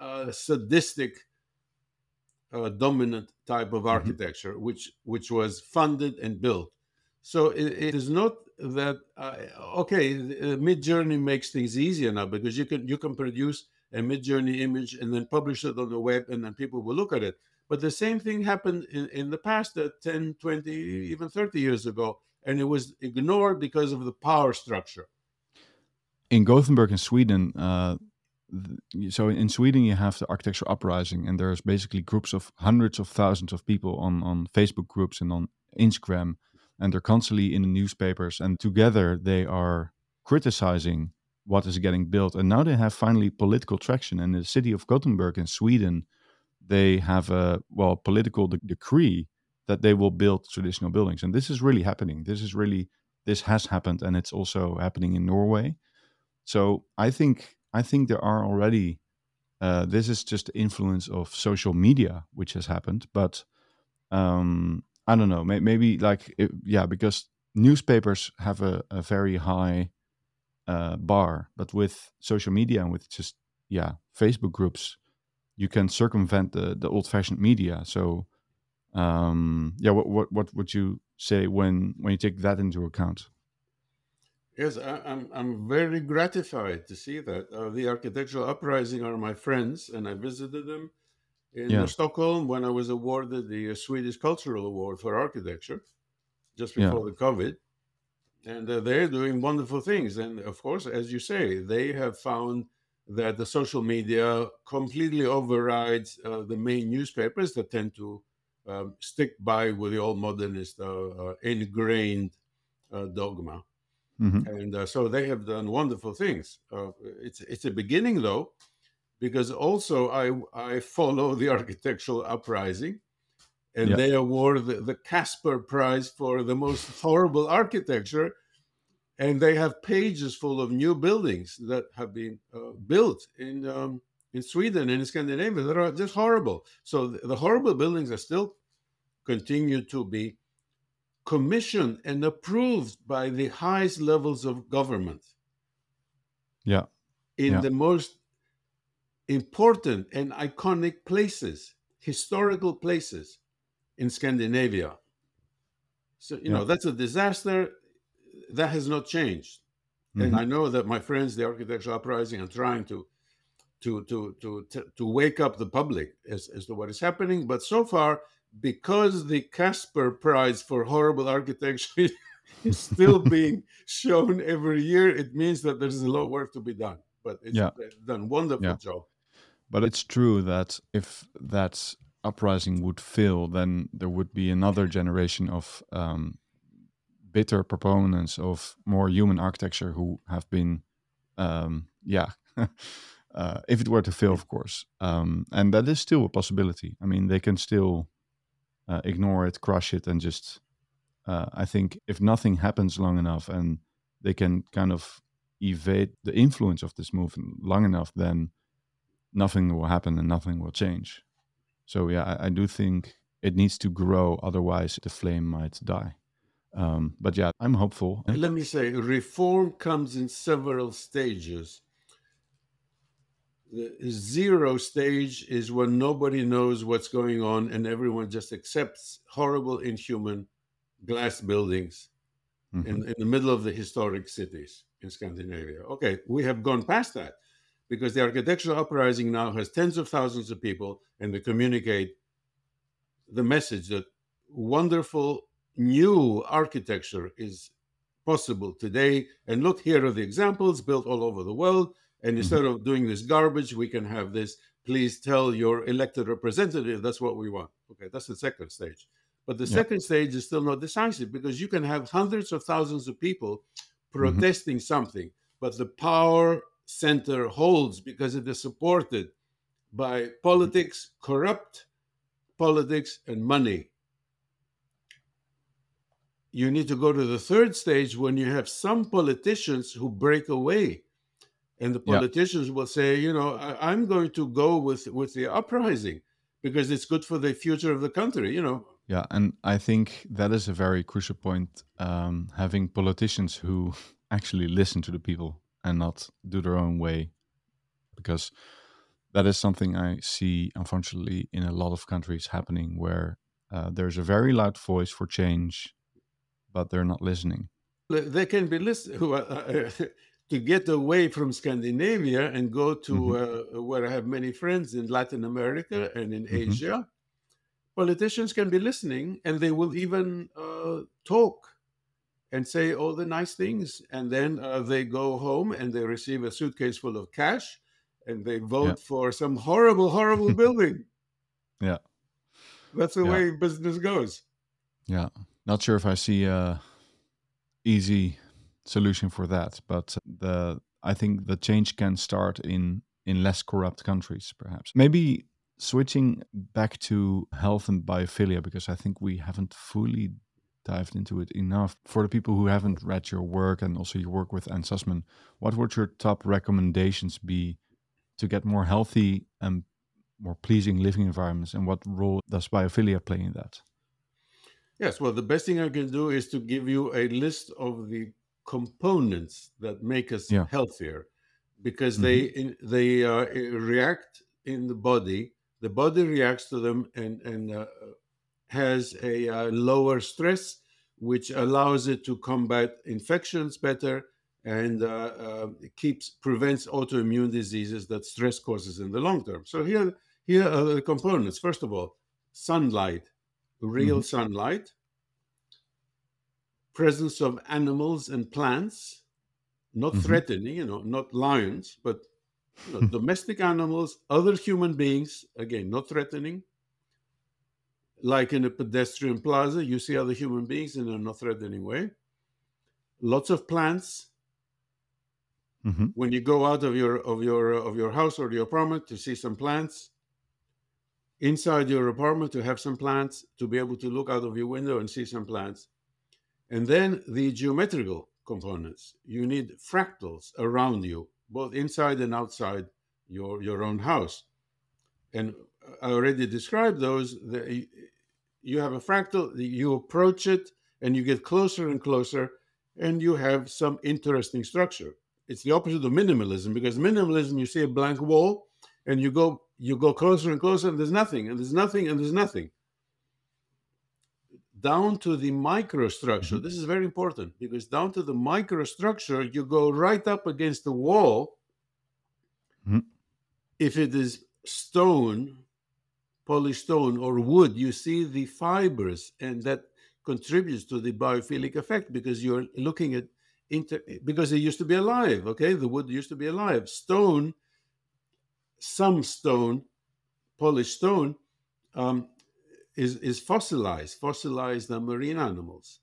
B: uh, sadistic uh, dominant type of architecture, which which was funded and built. So it, it is not that uh, okay. Midjourney makes things easier now because you can you can produce a Midjourney image and then publish it on the web, and then people will look at it. But the same thing happened in, in the past, uh, 10, 20, even 30 years ago, and it was ignored because of the power structure.
A: in Gothenburg in Sweden, uh, so in Sweden you have the architecture uprising, and there's basically groups of hundreds of thousands of people on on Facebook groups and on Instagram, and they're constantly in the newspapers, and together they are criticizing what is getting built, and now they have finally political traction. In the city of Gothenburg in Sweden, they have a well political de- decree that they will build traditional buildings, and this is really happening. This is really this has happened, and it's also happening in Norway. So I think I think there are already. Uh, this is just the influence of social media which has happened, but um, I don't know. May, maybe like it, yeah, because newspapers have a, a very high uh, bar, but with social media and with just yeah Facebook groups, you can circumvent the the old fashioned media. So um, yeah, what what what would you say when when you take that into account?
B: Yes, I, I'm. I'm very gratified to see that uh, the architectural uprising are my friends, and I visited them in
A: Yeah.
B: Stockholm when I was awarded the uh, Swedish Cultural Award for architecture just
A: Yeah.
B: before the COVID, and uh, they're doing wonderful things. And of course, as you say, they have found that the social media completely overrides uh, the main newspapers that tend to um, stick by with the old modernist uh, uh, ingrained uh, dogma
A: hmm
B: and uh, so they have done wonderful things. Uh, it's it's a beginning though, because also I I follow the architectural uprising, and
A: Yeah.
B: they award the, the Casper Prize for the most horrible architecture, and they have pages full of new buildings that have been uh, built in um, in Sweden and in Scandinavia that are just horrible. So the, the horrible buildings are still continue to be commissioned and approved by the highest levels of government
A: Yeah.
B: in
A: Yeah.
B: the most important and iconic places, historical places in Scandinavia. So, you know, that's a disaster. That has not changed. And
A: Mhm.
B: I know that my friends, the Architectural Uprising, are trying to to to to to, wake up the public as, as to what is happening. But so far, because the Casper Prize for horrible architecture is still being shown every year, it means that there's a lot of work to be done. But it's
A: Yeah.
B: done wonderful
A: Yeah.
B: job.
A: But it's true that if that uprising would fail, then there would be another generation of um, bitter proponents of more human architecture who have been, um, yeah, uh, if it were to fail, of course. Um, and that is still a possibility. I mean, they can still uh, ignore it, crush it, and just, uh, I think if nothing happens long enough and they can kind of evade the influence of this movement long enough, then nothing will happen and nothing will change. So yeah, I, I do think it needs to grow, otherwise the flame might die. Um, but yeah, I'm hopeful.
B: Let me say, reform comes in several stages. The zero stage is when nobody knows what's going on and everyone just accepts horrible, inhuman glass buildings
A: Mhm.
B: in, in the middle of the historic cities in Scandinavia. Okay, we have gone past that because the architectural uprising now has tens of thousands of people and they communicate the message that wonderful new architecture is possible today. And look, here are the examples built all over the world. And instead of doing this garbage, we can have this please tell your elected representative that's what we want. Okay, that's the second stage. But the
A: Yeah.
B: second stage is still not decisive because you can have hundreds of thousands of people
A: Mm-hmm.
B: protesting something, but the power center holds because it is supported by politics, corrupt politics, and money. You need to go to the third stage when you have some politicians who break away. And the politicians will say, you know, I, I'm going to go with, with the uprising because it's good for the future of the country, you know.
A: Yeah, and I think that is a very crucial point. Um, having politicians who actually listen to the people and not do their own way, because that is something I see, unfortunately, in a lot of countries happening, where uh, there's a very loud voice for change, but they're not listening.
B: they can be are, uh, to get away from Scandinavia and go to uh, where I have many friends in Latin America and in
A: Mhm.
B: Asia. Politicians can be listening, and they will even uh, talk and say all the nice things, and then uh, they go home and they receive a suitcase full of cash, and they vote for some horrible, horrible building.
A: Yeah.
B: That's the
A: Yeah.
B: way business goes.
A: Yeah, not sure if I see a easy solution for that, but the I think the change can start in in less corrupt countries, perhaps. Maybe switching back to health and biophilia because I think we haven't fully dived into it enough. For the people who haven't read your work and also your work with Ann Sussman, what would your top recommendations be to get more healthy and more pleasing living environments, and what role does biophilia play in that?
B: Yes, well, the best thing I can do is to give you a list of the components that make us
A: Yeah.
B: healthier, because they in, they uh, react in the body. The body reacts to them and and uh, has a uh, lower stress, which allows it to combat infections better and uh, uh, keeps prevents autoimmune diseases that stress causes in the long term. So here here are the components. First of all, sunlight, real sunlight, presence of animals and plants, not
A: Mhm.
B: threatening, you know, not lions, but you know, domestic animals, other human beings, again, not threatening. Like in a pedestrian plaza, you see other human beings in a not threatening way. Lots of plants.
A: hmm
B: When you go out of your of your of your house or your apartment to see some plants, inside your apartment to have some plants, to be able to look out of your window and see some plants. And then the geometrical components. You need fractals around you, both inside and outside your, your own house. And I already described those. The, you have a fractal, you approach it, and you get closer and closer, and you have some interesting structure. It's the opposite of minimalism because minimalism, you see a blank wall, and you go you go closer and closer, and there's nothing, and there's nothing, and there's nothing. Down to the microstructure. This is very important because down to the microstructure, you go right up against the wall.
A: Mhm.
B: If it is stone, polished stone, or wood, you see the fibers, and that contributes to the biophilic effect because you're looking at inter because it used to be alive. Okay, the wood used to be alive. Stone, some stone, polished stone, um, is is fossilized. Fossilized uh, marine animals.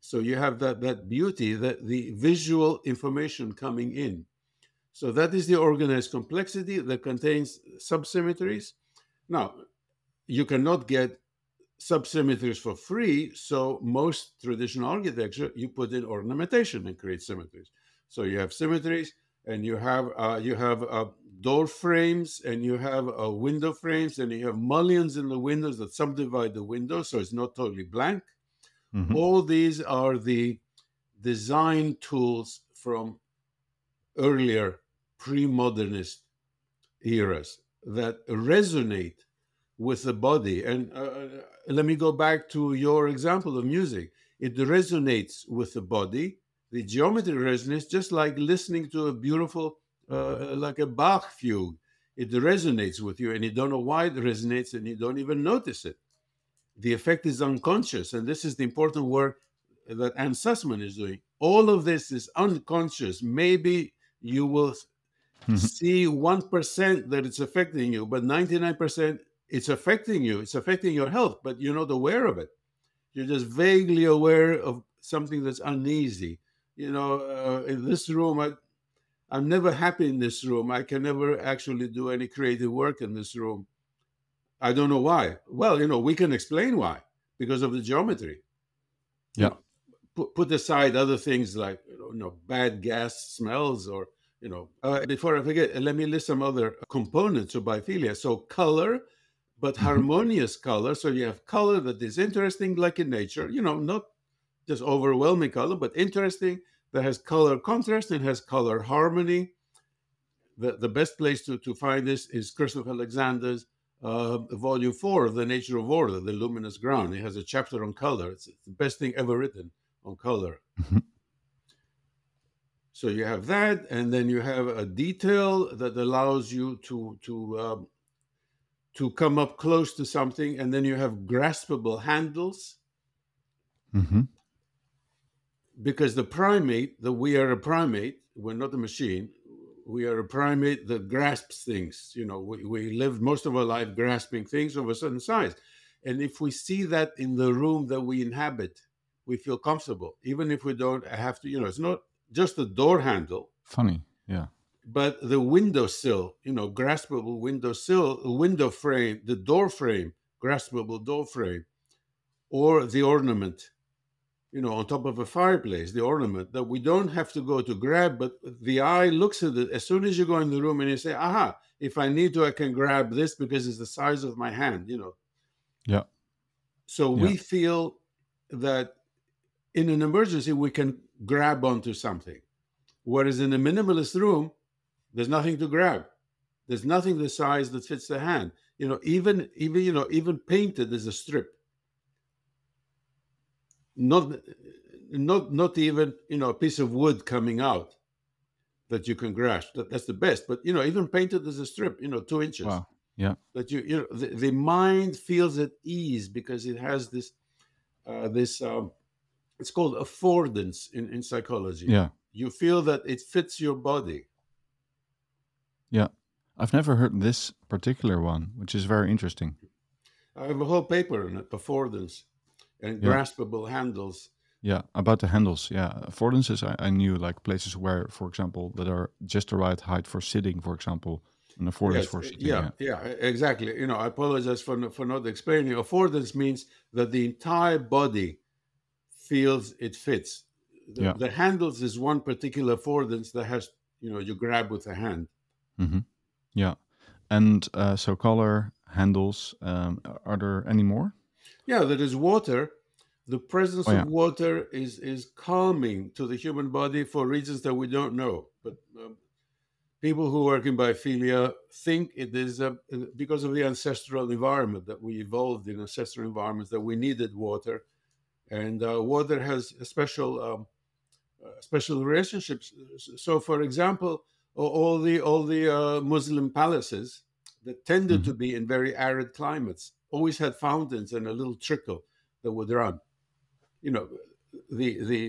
B: So you have that that beauty, that the visual information coming in. So that is the organized complexity that contains subsymmetries. Now, you cannot get subsymmetries for free. So most traditional architecture, you put in ornamentation and create symmetries. So you have symmetries, and you have uh, you have uh, door frames, and you have uh, window frames, and you have mullions in the windows that subdivide the window, so it's not totally blank.
A: Mhm.
B: All these are the design tools from earlier pre-modernist eras that resonate with the body. And uh, let me go back to your example of music. It resonates with the body. The geometry resonates just like listening to a beautiful, uh, like a Bach fugue. It resonates with you, and you don't know why it resonates, and you don't even notice it. The effect is unconscious, and this is the important work that Ann Sussman is doing. All of this is unconscious. Maybe you will see 1% that it's affecting you, but 99% it's affecting you. It's affecting your health, but you're not aware of it. You're just vaguely aware of something that's uneasy. You know, uh, in this room, I, I'm never happy in this room. I can never actually do any creative work in this room. I don't know why. Well, you know, we can explain why because of the geometry.
A: Yeah.
B: You know, put, put aside other things like you know bad gas smells or you know. Uh, before I forget, let me list some other components of biophilia. So color, but
A: Mhm.
B: harmonious color. So you have color that is interesting, like in nature. You know, not just overwhelming color, but interesting that has color contrast and has color harmony. The, the best place to, to find this is Christopher Alexander's uh, volume four of The Nature of Order, The Luminous Ground. It has a chapter on color. It's, it's the best thing ever written on color.
A: Mhm.
B: So you have that, and then you have a detail that allows you to to um, to come up close to something, and then you have graspable handles
A: Mhm.
B: Because the primate, that we are a primate, we're not a machine. We are a primate that grasps things. You know, we, we live most of our life grasping things of a certain size. And if we see that in the room that we inhabit, we feel comfortable, even if we don't have to, you know, it's not just the door handle,
A: Funny. Yeah.
B: but the windowsill, you know, graspable windowsill, window frame, the door frame, graspable door frame, or the ornament, you know, on top of a fireplace, the ornament that we don't have to go to grab, but the eye looks at it as soon as you go in the room and you say, aha, if I need to, I can grab this because it's the size of my hand, you know.
A: Yeah.
B: So we feel that in an emergency, we can grab onto something. Whereas in a minimalist room, there's nothing to grab. There's nothing the size that fits the hand. You know, even even you know, even painted is a strip. Not not not even you know a piece of wood coming out that you can grasp. That, that's the best. But you know, even painted as a strip, you know, two inches.
A: Wow. Yeah.
B: That you you know the, the mind feels at ease because it has this uh, this um, it's called affordance in, in psychology.
A: Yeah.
B: You feel that it fits your body.
A: Yeah. I've never heard this particular one, which is very interesting.
B: I have a whole paper on it, affordance and
A: Yeah.
B: graspable handles.
A: Yeah, about the handles. Yeah, affordances. I, I knew like places where, for example, that are just the right height for sitting, for example, an affordance
B: Yes,
A: for
B: uh,
A: sitting.
B: yeah, yeah, e- exactly. You know, I apologize for for not explaining. Affordance means that the entire body feels it fits. The,
A: Yeah.
B: the handles is one particular affordance that has, you know, you grab with a hand.
A: Mm-hmm. Yeah, and uh, so color handles. Um, are there any more?
B: Yeah, there is water. The presence
A: Oh, yeah.
B: of water is is calming to the human body for reasons that we don't know. But um, people who work in biophilia think it is uh, because of the ancestral environment that we evolved in ancestral environments that we needed water, and uh, water has a special um, uh, special relationships. So, for example, all the all the uh, Muslim palaces that tended to be in very arid climates always had fountains and a little trickle that would run. You know, the the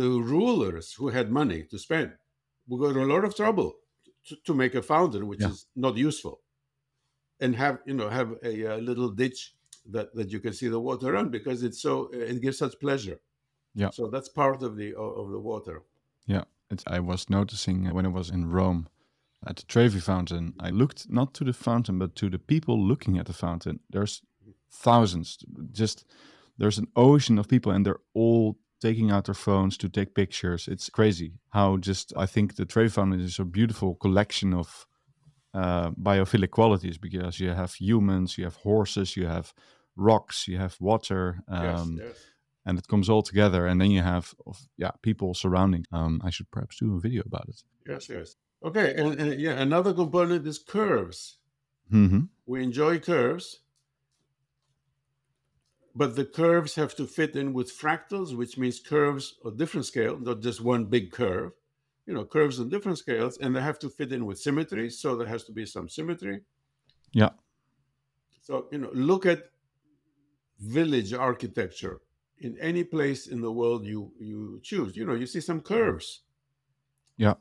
B: the rulers who had money to spend would go to a lot of trouble to, to make a fountain, which
A: Yeah.
B: is not useful, and have you know have a, uh little ditch that that you can see the water run because it's so it gives such pleasure.
A: Yeah.
B: So that's part of the of the water.
A: Yeah, it's, I was noticing when I was in Rome at the Trevi Fountain. I looked not to the fountain, but to the people looking at the fountain. There's thousands. Just there's an ocean of people, and they're all taking out their phones to take pictures. It's crazy how just I think the Trevi Fountain is a beautiful collection of uh, biophilic qualities because you have humans, you have horses, you have rocks, you have water. Um,
B: yes, yes.
A: and it comes all together and then you have yeah people surrounding um i should perhaps do a video about it
B: Yes, yes. Okay, and, and yeah, another component is curves.
A: hmm
B: We enjoy curves, but the curves have to fit in with fractals, which means curves of different scale, not just one big curve. You know, curves on different scales, and they have to fit in with symmetry. So there has to be some symmetry.
A: yeah
B: So you know, look at village architecture in any place in the world you you choose. You know, you see some curves.
A: yeah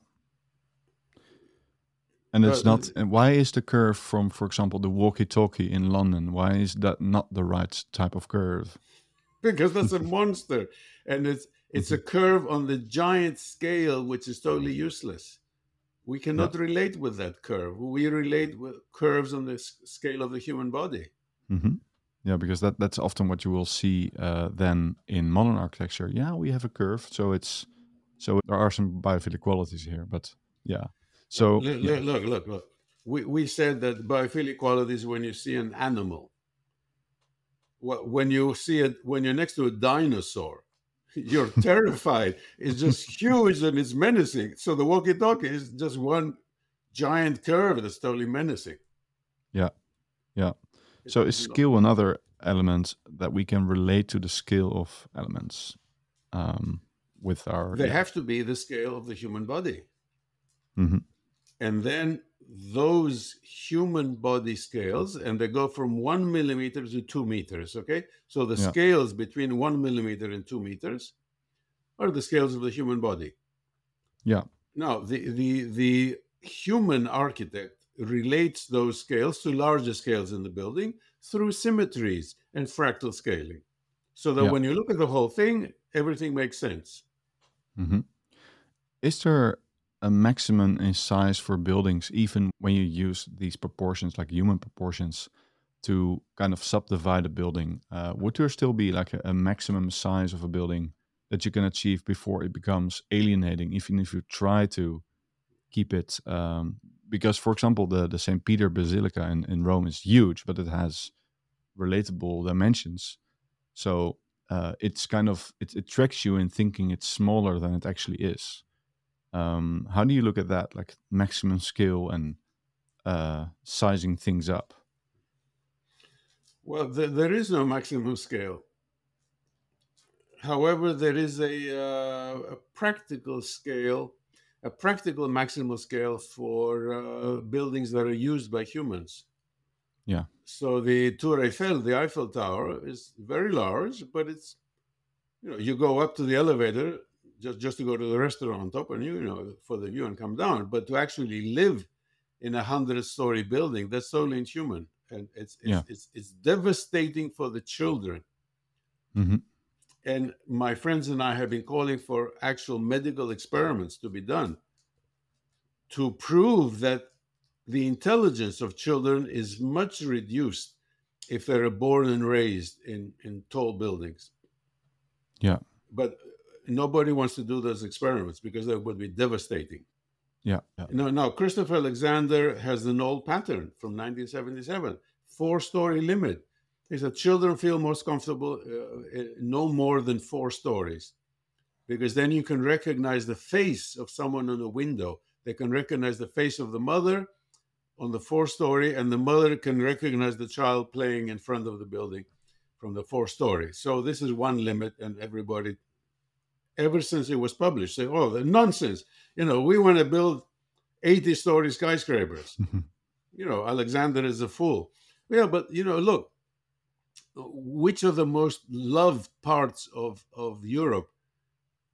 A: And it's
B: Uh,
A: not. And why is the curve from, for example, the walkie-talkie in London? Why is that not the right type of curve?
B: because that's a monster, and it's it's a curve on the giant scale, which is totally useless. We cannot relate with that curve. We relate with curves on the scale of the human body.
A: Mm-hmm. Yeah, because that that's often what you will see uh, then in modern architecture. Yeah, we have a curve, so it's so there are some biophilic qualities here, but yeah. So
B: Look,
A: yeah,
B: look, look, look. We, we said that biophilic qualities when you see an animal. When you see it, when you're next to a dinosaur, you're terrified. It's just huge and it's menacing. So the walkie-talkie is just one giant curve that's totally menacing.
A: yeah, yeah. So is scale another element that we can relate to the scale of elements um, with our?
B: They
A: yeah.
B: have to be the scale of the human body.
A: Mhm.
B: And then those human body scales, and they go from one millimeter to two meters. Okay. So the
A: Yeah.
B: scales between one millimeter and two meters are the scales of the human body.
A: Yeah.
B: Now, the, the, the human architect relates those scales to larger scales in the building through symmetries and fractal scaling. So that
A: Yeah.
B: when you look at the whole thing, everything makes sense.
A: mm-hmm. Is there a maximum in size for buildings, even when you use these proportions, like human proportions, to kind of subdivide a building? Uh, would there still be like a, a maximum size of a building that you can achieve before it becomes alienating, even if you try to keep it? Um, because, for example, the, the St. Peter Basilica in, in Rome is huge, but it has relatable dimensions. So uh, it's kind of it, it tracks you in thinking it's smaller than it actually is. Um, how do you look at that, like maximum scale and uh, sizing things up?
B: Well, th- there is no maximum scale. However, there is a, uh, a practical scale, a practical maximal scale for uh, buildings that are used by humans.
A: Yeah.
B: So the Tour Eiffel, the Eiffel Tower, is very large, but it's you know you go up to the elevator just just to go to the restaurant on top, and you, you know for the view and come down. But to actually live in a hundred-story building, that's totally inhuman, and it's it's,
A: Yeah.
B: it's it's devastating for the children.
A: hmm
B: And my friends and I have been calling for actual medical experiments to be done to prove that the intelligence of children is much reduced if they're born and raised in, in tall buildings.
A: Yeah.
B: But nobody wants to do those experiments because that would be devastating.
A: Yeah, yeah,
B: No, no, Christopher Alexander has an old pattern from 1977 four story limit. He said children feel most comfortable uh, uh, no more than four stories because then you can recognize the face of someone on a window. They can recognize the face of the mother on the four story, and the mother can recognize the child playing in front of the building from the four story. So this is one limit, and everybody, ever since it was published, say, "Oh, the nonsense! You know, we want to build 80 story skyscrapers."
A: Mhm.
B: you know, Alexander is a fool. Yeah, but you know, look, which of the most loved parts of, of Europe?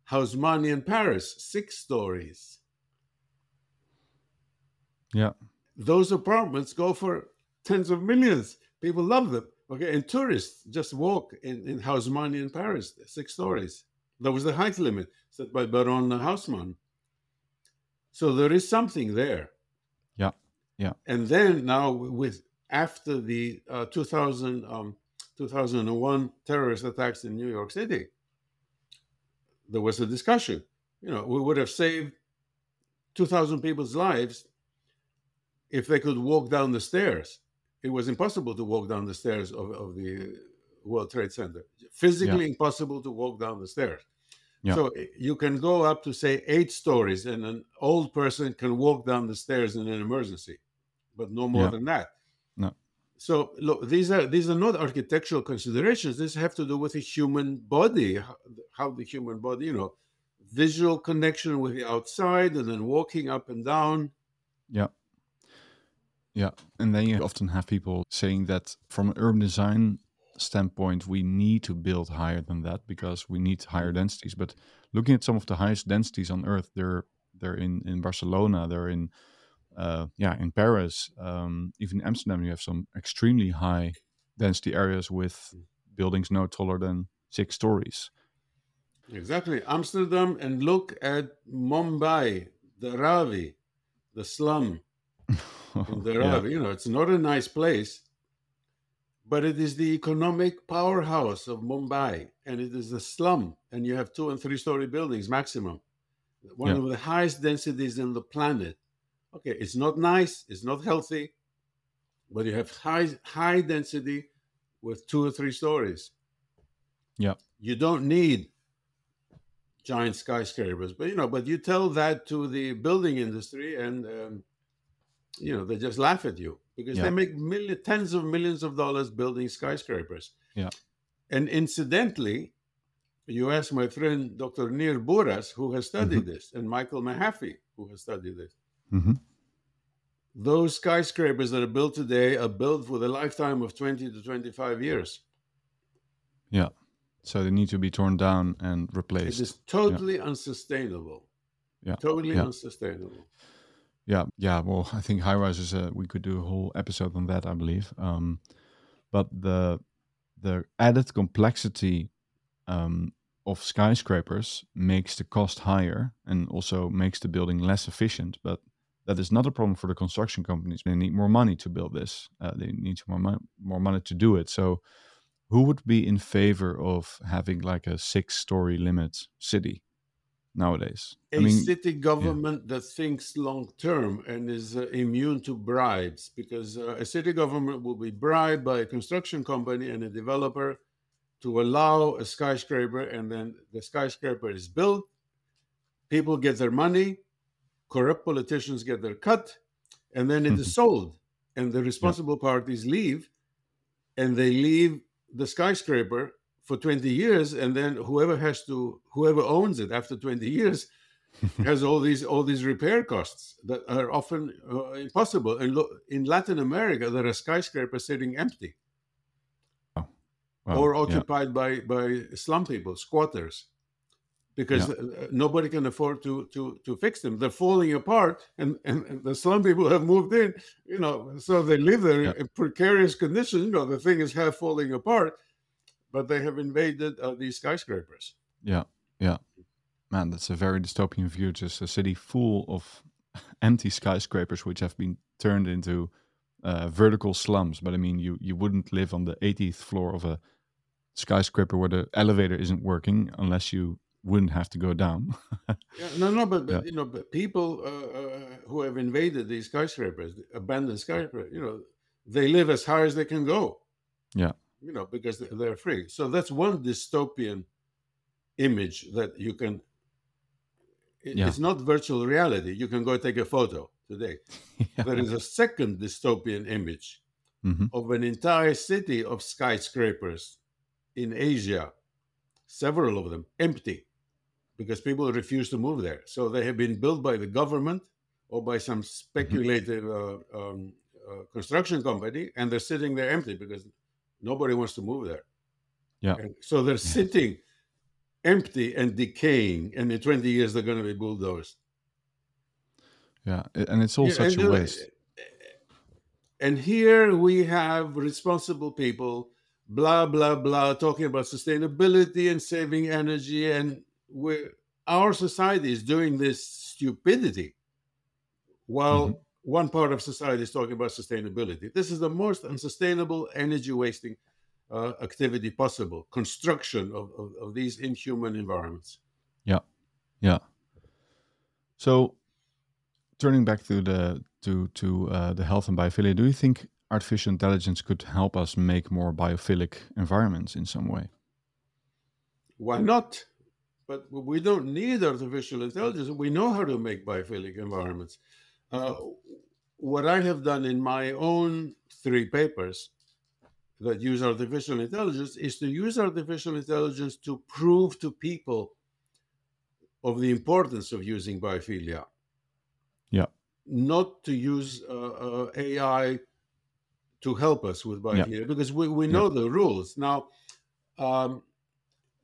B: Haussmann in Paris, six stories.
A: yeah,
B: Those apartments go for tens of millions. People love them. Okay, and tourists just walk in, in Haussmann in Paris, six stories. That was the height limit set by Baron Haussmann. So there is something there.
A: Yeah, yeah.
B: And then now with after the uh, 2000, um, 2001 terrorist attacks in New York City, there was a discussion. You know, we would have saved 2,000 people's lives if they could walk down the stairs. It was impossible to walk down the stairs of, of the World Trade Center. Physically impossible to walk down the stairs.
A: Yeah.
B: So eh, you can go up to say eight stories, and an old person can walk down the stairs in an emergency, but no more
A: Yeah.
B: than that.
A: No.
B: So look, these are these are not architectural considerations. These have to do with the human body, how, how the human body, you know, visual connection with the outside, and then walking up and down.
A: yeah, yeah. And then you often have people saying that from an urban design standpoint, we need to build higher than that because we need higher densities. But looking at some of the highest densities on Earth, they're they're in in Barcelona, they're in uh, yeah, in Paris, um, even Amsterdam, you have some extremely high density areas with buildings no taller than six stories.
B: Exactly. Amsterdam, and look at Mumbai, Dharavi, the slum in Dharavi. yeah. You know, it's not a nice place, but it is the economic powerhouse of Mumbai, and it is a slum, and you have two and three story buildings maximum. One yeah. of the highest densities in the planet. Okay, it's not nice, it's not healthy, but you have high high density with two or three stories.
A: Yeah.
B: You don't need giant skyscrapers, but you know, but you tell that to the building industry, and um, you know they just laugh at you because yeah. they make million, tens of millions of dollars building skyscrapers.
A: Yeah.
B: And incidentally, you ask my friend Dr. Nir Buras, who has studied mm-hmm. this, and Michael Mehaffy, who has studied this.
A: Mm-hmm.
B: Those skyscrapers that are built today are built for the lifetime of 20 to 25 years.
A: Yeah. So they need to be torn down and replaced.
B: It is totally yeah. unsustainable.
A: Yeah.
B: Totally
A: yeah.
B: unsustainable.
A: Yeah, yeah. Well, I think high rises. We could do a whole episode on that, I believe. Um, but the the added complexity um, of skyscrapers makes the cost higher and also makes the building less efficient. But that is not a problem for the construction companies. They need more money to build this. Uh, they need more money, more money to do it. So, who would be in favor of having like a six-story limit city nowadays?
B: A I mean, city government yeah. that thinks long term and is uh, immune to bribes, because uh, a city government will be bribed by a construction company and a developer to allow a skyscraper, and then the skyscraper is built. People get their money corrupt politicians get their cut, and then it is mm-hmm. sold, and the responsible yeah. parties leave, and they leave the skyscraper for 20 years, and then whoever has to, whoever owns it after 20 years, has all these all these repair costs that are often uh, impossible. And look, in Latin America, there are skyscrapers sitting empty. or occupied yeah. by by slum people, squatters because yeah. Uh, nobody can afford to to to fix them. They're falling apart, and, and, and the slum people have moved in. You know, so they live there yeah. in precarious conditions. You know, the thing is half falling apart, but they have invaded uh, these skyscrapers.
A: Yeah, yeah, man, that's a very dystopian view. Just a city full of empty skyscrapers, which have been turned into uh, vertical slums. But I mean, you you wouldn't live on the 80th floor of a skyscraper where the elevator isn't working unless you wouldn't have to go down.
B: yeah, no, no, but, but yeah. you know, but people uh, uh, who have invaded these skyscrapers, abandoned skyscrapers, you know, they live as high as they can go.
A: Yeah,
B: you know, because they're free. So that's one dystopian image that you can. It, yeah. It's not virtual reality. You can go take a photo today. yeah. There is a second dystopian image mm-hmm. of an entire city of skyscrapers in Asia, several of them empty because people refuse to move there. So they have been built by the government or by some mm-hmm. speculative uh, um, uh, construction company, and they're sitting there empty because nobody wants to move there.
A: Yeah.
B: And so they're sitting empty and decaying, and in 20 years they're going to be bulldozed.
A: Yeah, and it's all yeah, such a waste.
B: And here we have responsible people, blah blah blah, talking about sustainability and saving energy and we our society is doing this stupidity while mm-hmm. One part of society is talking about sustainability. This is the most unsustainable energy wasting uh, activity possible construction of, of, of, these inhuman environments.
A: Yeah. Yeah. So turning back to the to to uh, the health and biophilia, do you think artificial intelligence could help us make more biophilic environments in some way?
B: Why not? But we don't need artificial intelligence. We know how to make biophilic environments. Uh, what I have done in my own three papers that use artificial intelligence is to use artificial intelligence to prove to people of the importance of using biophilia.
A: Yeah.
B: Not to use uh, uh, AI to help us with biophilia yeah. because we, we know yeah. the rules. Now, um,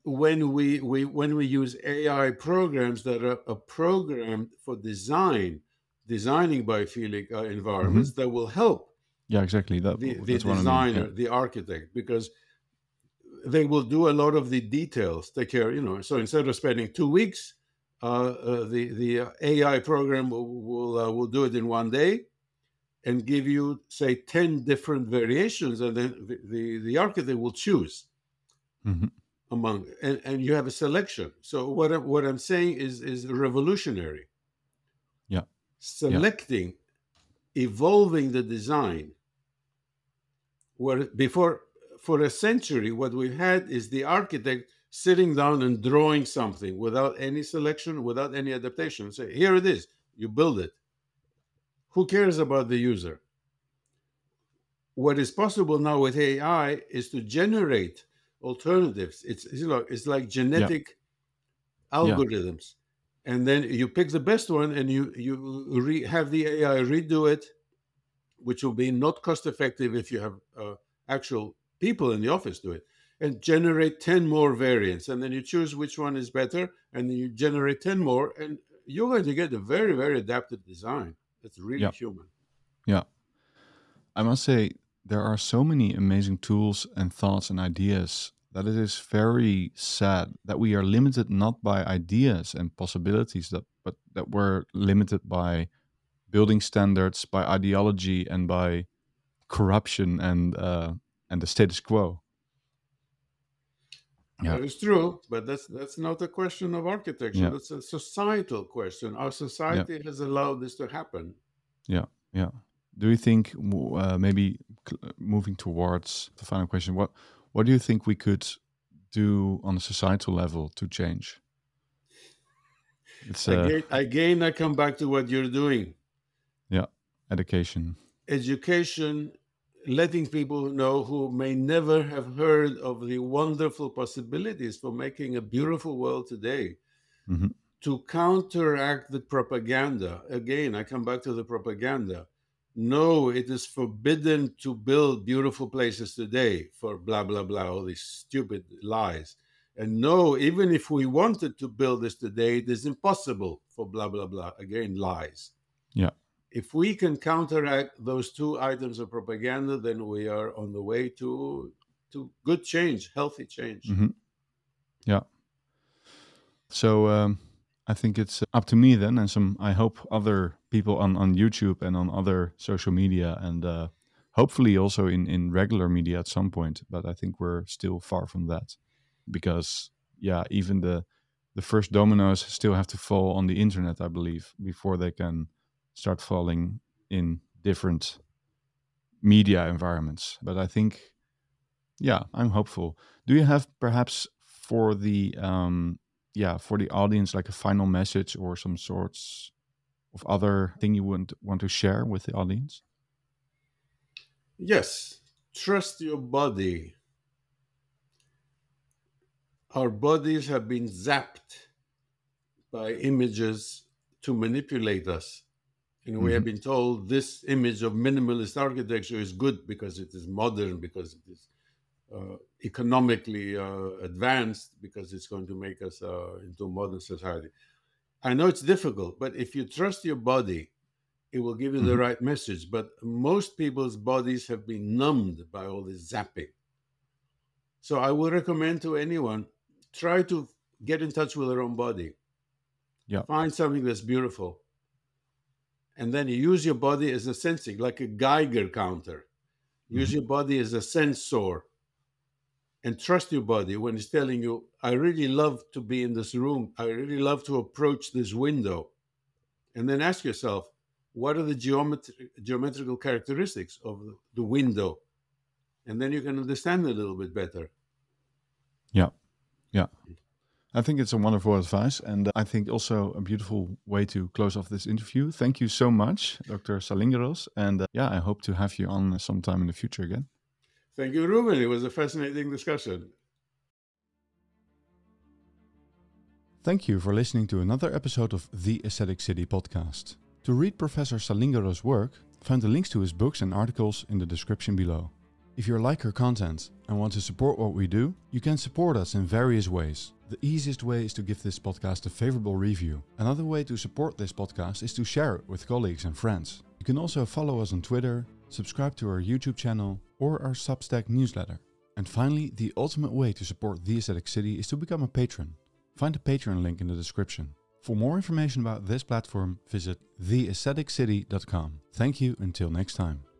B: when we, we when we use AI programs that are, are programmed for design designing biophilic uh, environments mm-hmm. that will help
A: yeah exactly that,
B: the, the designer I mean. yeah. the architect because they will do a lot of the details take care you know so instead of spending two weeks uh, uh, the the ai program will will, uh, will do it in one day and give you say 10 different variations and then the, the, the architect will choose mm-hmm. among and, and you have a selection so what I'm, what I'm saying is is revolutionary selecting yeah. evolving the design where before for a century what we've had is the architect sitting down and drawing something without any selection without any adaptation say here it is you build it who cares about the user? What is possible now with AI is to generate alternatives. It's it's like, it's like genetic yeah. algorithms, yeah. And then you pick the best one and you you re- have the AI redo it, which will be not cost effective if you have uh, actual people in the office do it, and generate ten more variants, and then you choose which one is better, and then you generate ten more, and you're going to get a very very adaptive design. It's really yeah. human.
A: Yeah. I must say, there are so many amazing tools and thoughts and ideas that it is very sad that we are limited not by ideas and possibilities that but that we're limited by building standards by ideology and by corruption and uh, and the status quo
B: yeah. That is true, but that's that's not a question of architecture. Yeah. That's a societal question. Our society yeah. has allowed this to happen.
A: Yeah, yeah. Do you think uh, maybe moving towards the final question? What what do you think we could do on a societal level to change?
B: It's uh, again, again, I come back to what you're doing.
A: Yeah, education.
B: Education letting people know who may never have heard of the wonderful possibilities for making a beautiful world today mm-hmm. to counteract the propaganda. Again, I come back to the propaganda. No, it is forbidden to build beautiful places today for blah, blah, blah, all these stupid lies. And no, even if we wanted to build this today, it is impossible for blah, blah, blah. Again, lies.
A: Yeah
B: if we can counteract those two items of propaganda, then we are on the way to to good change, healthy change.
A: Mm-hmm. Yeah. So um, I think it's up to me then, and some I hope other people on on YouTube and on other social media, and uh, hopefully also in in regular media at some point. But I think we're still far from that, because yeah, even the the first dominoes still have to fall on the internet, I believe, before they can start falling in different media environments. But I think, yeah, I'm hopeful. Do you have perhaps for the um, yeah for the audience like a final message or some sorts of other thing you would want to share with the audience?
B: Yes, trust your body. Our bodies have been zapped by images to manipulate us and know, mm-hmm. we have been told this image of minimalist architecture is good because it is modern, because it is economically uh, advanced, because it's going to make us uh, into a modern society. I know it's difficult, but if you trust your body, it will give you mm-hmm. the right message. But most people's bodies have been numbed by all this zapping. So I would recommend to anyone try to get in touch with their own body.
A: Yeah.
B: Find something that's beautiful and then you use your body as a sensing, like a Geiger counter. Use mm-hmm. your body as a sensor and trust your body when it's telling you, I really love to be in this room. I really love to approach this window. And then ask yourself, what are the geometri- geometrical characteristics of the window? And then you can understand a little bit better.
A: Yeah. Yeah. I think it's a wonderful advice, and I think also a beautiful way to close off this interview. Thank you so much, Dr. Salingaros, and uh, yeah, I hope to have you on sometime in the future again.
B: Thank you, Ruben. It was a fascinating discussion.
A: Thank you for listening to another episode of the Aesthetic City podcast. To read Professor Salingaros' work, find the links to his books and articles in the description below. If you like our content and want to support what we do, you can support us in various ways. The easiest way is to give this podcast a favorable review. Another way to support this podcast is to share it with colleagues and friends. You can also follow us on Twitter, subscribe to our YouTube channel, or our Substack newsletter. And finally, the ultimate way to support The Aesthetic City is to become a patron. Find the Patreon link in the description. For more information about this platform, visit theaestheticcity.com. Thank you until next time.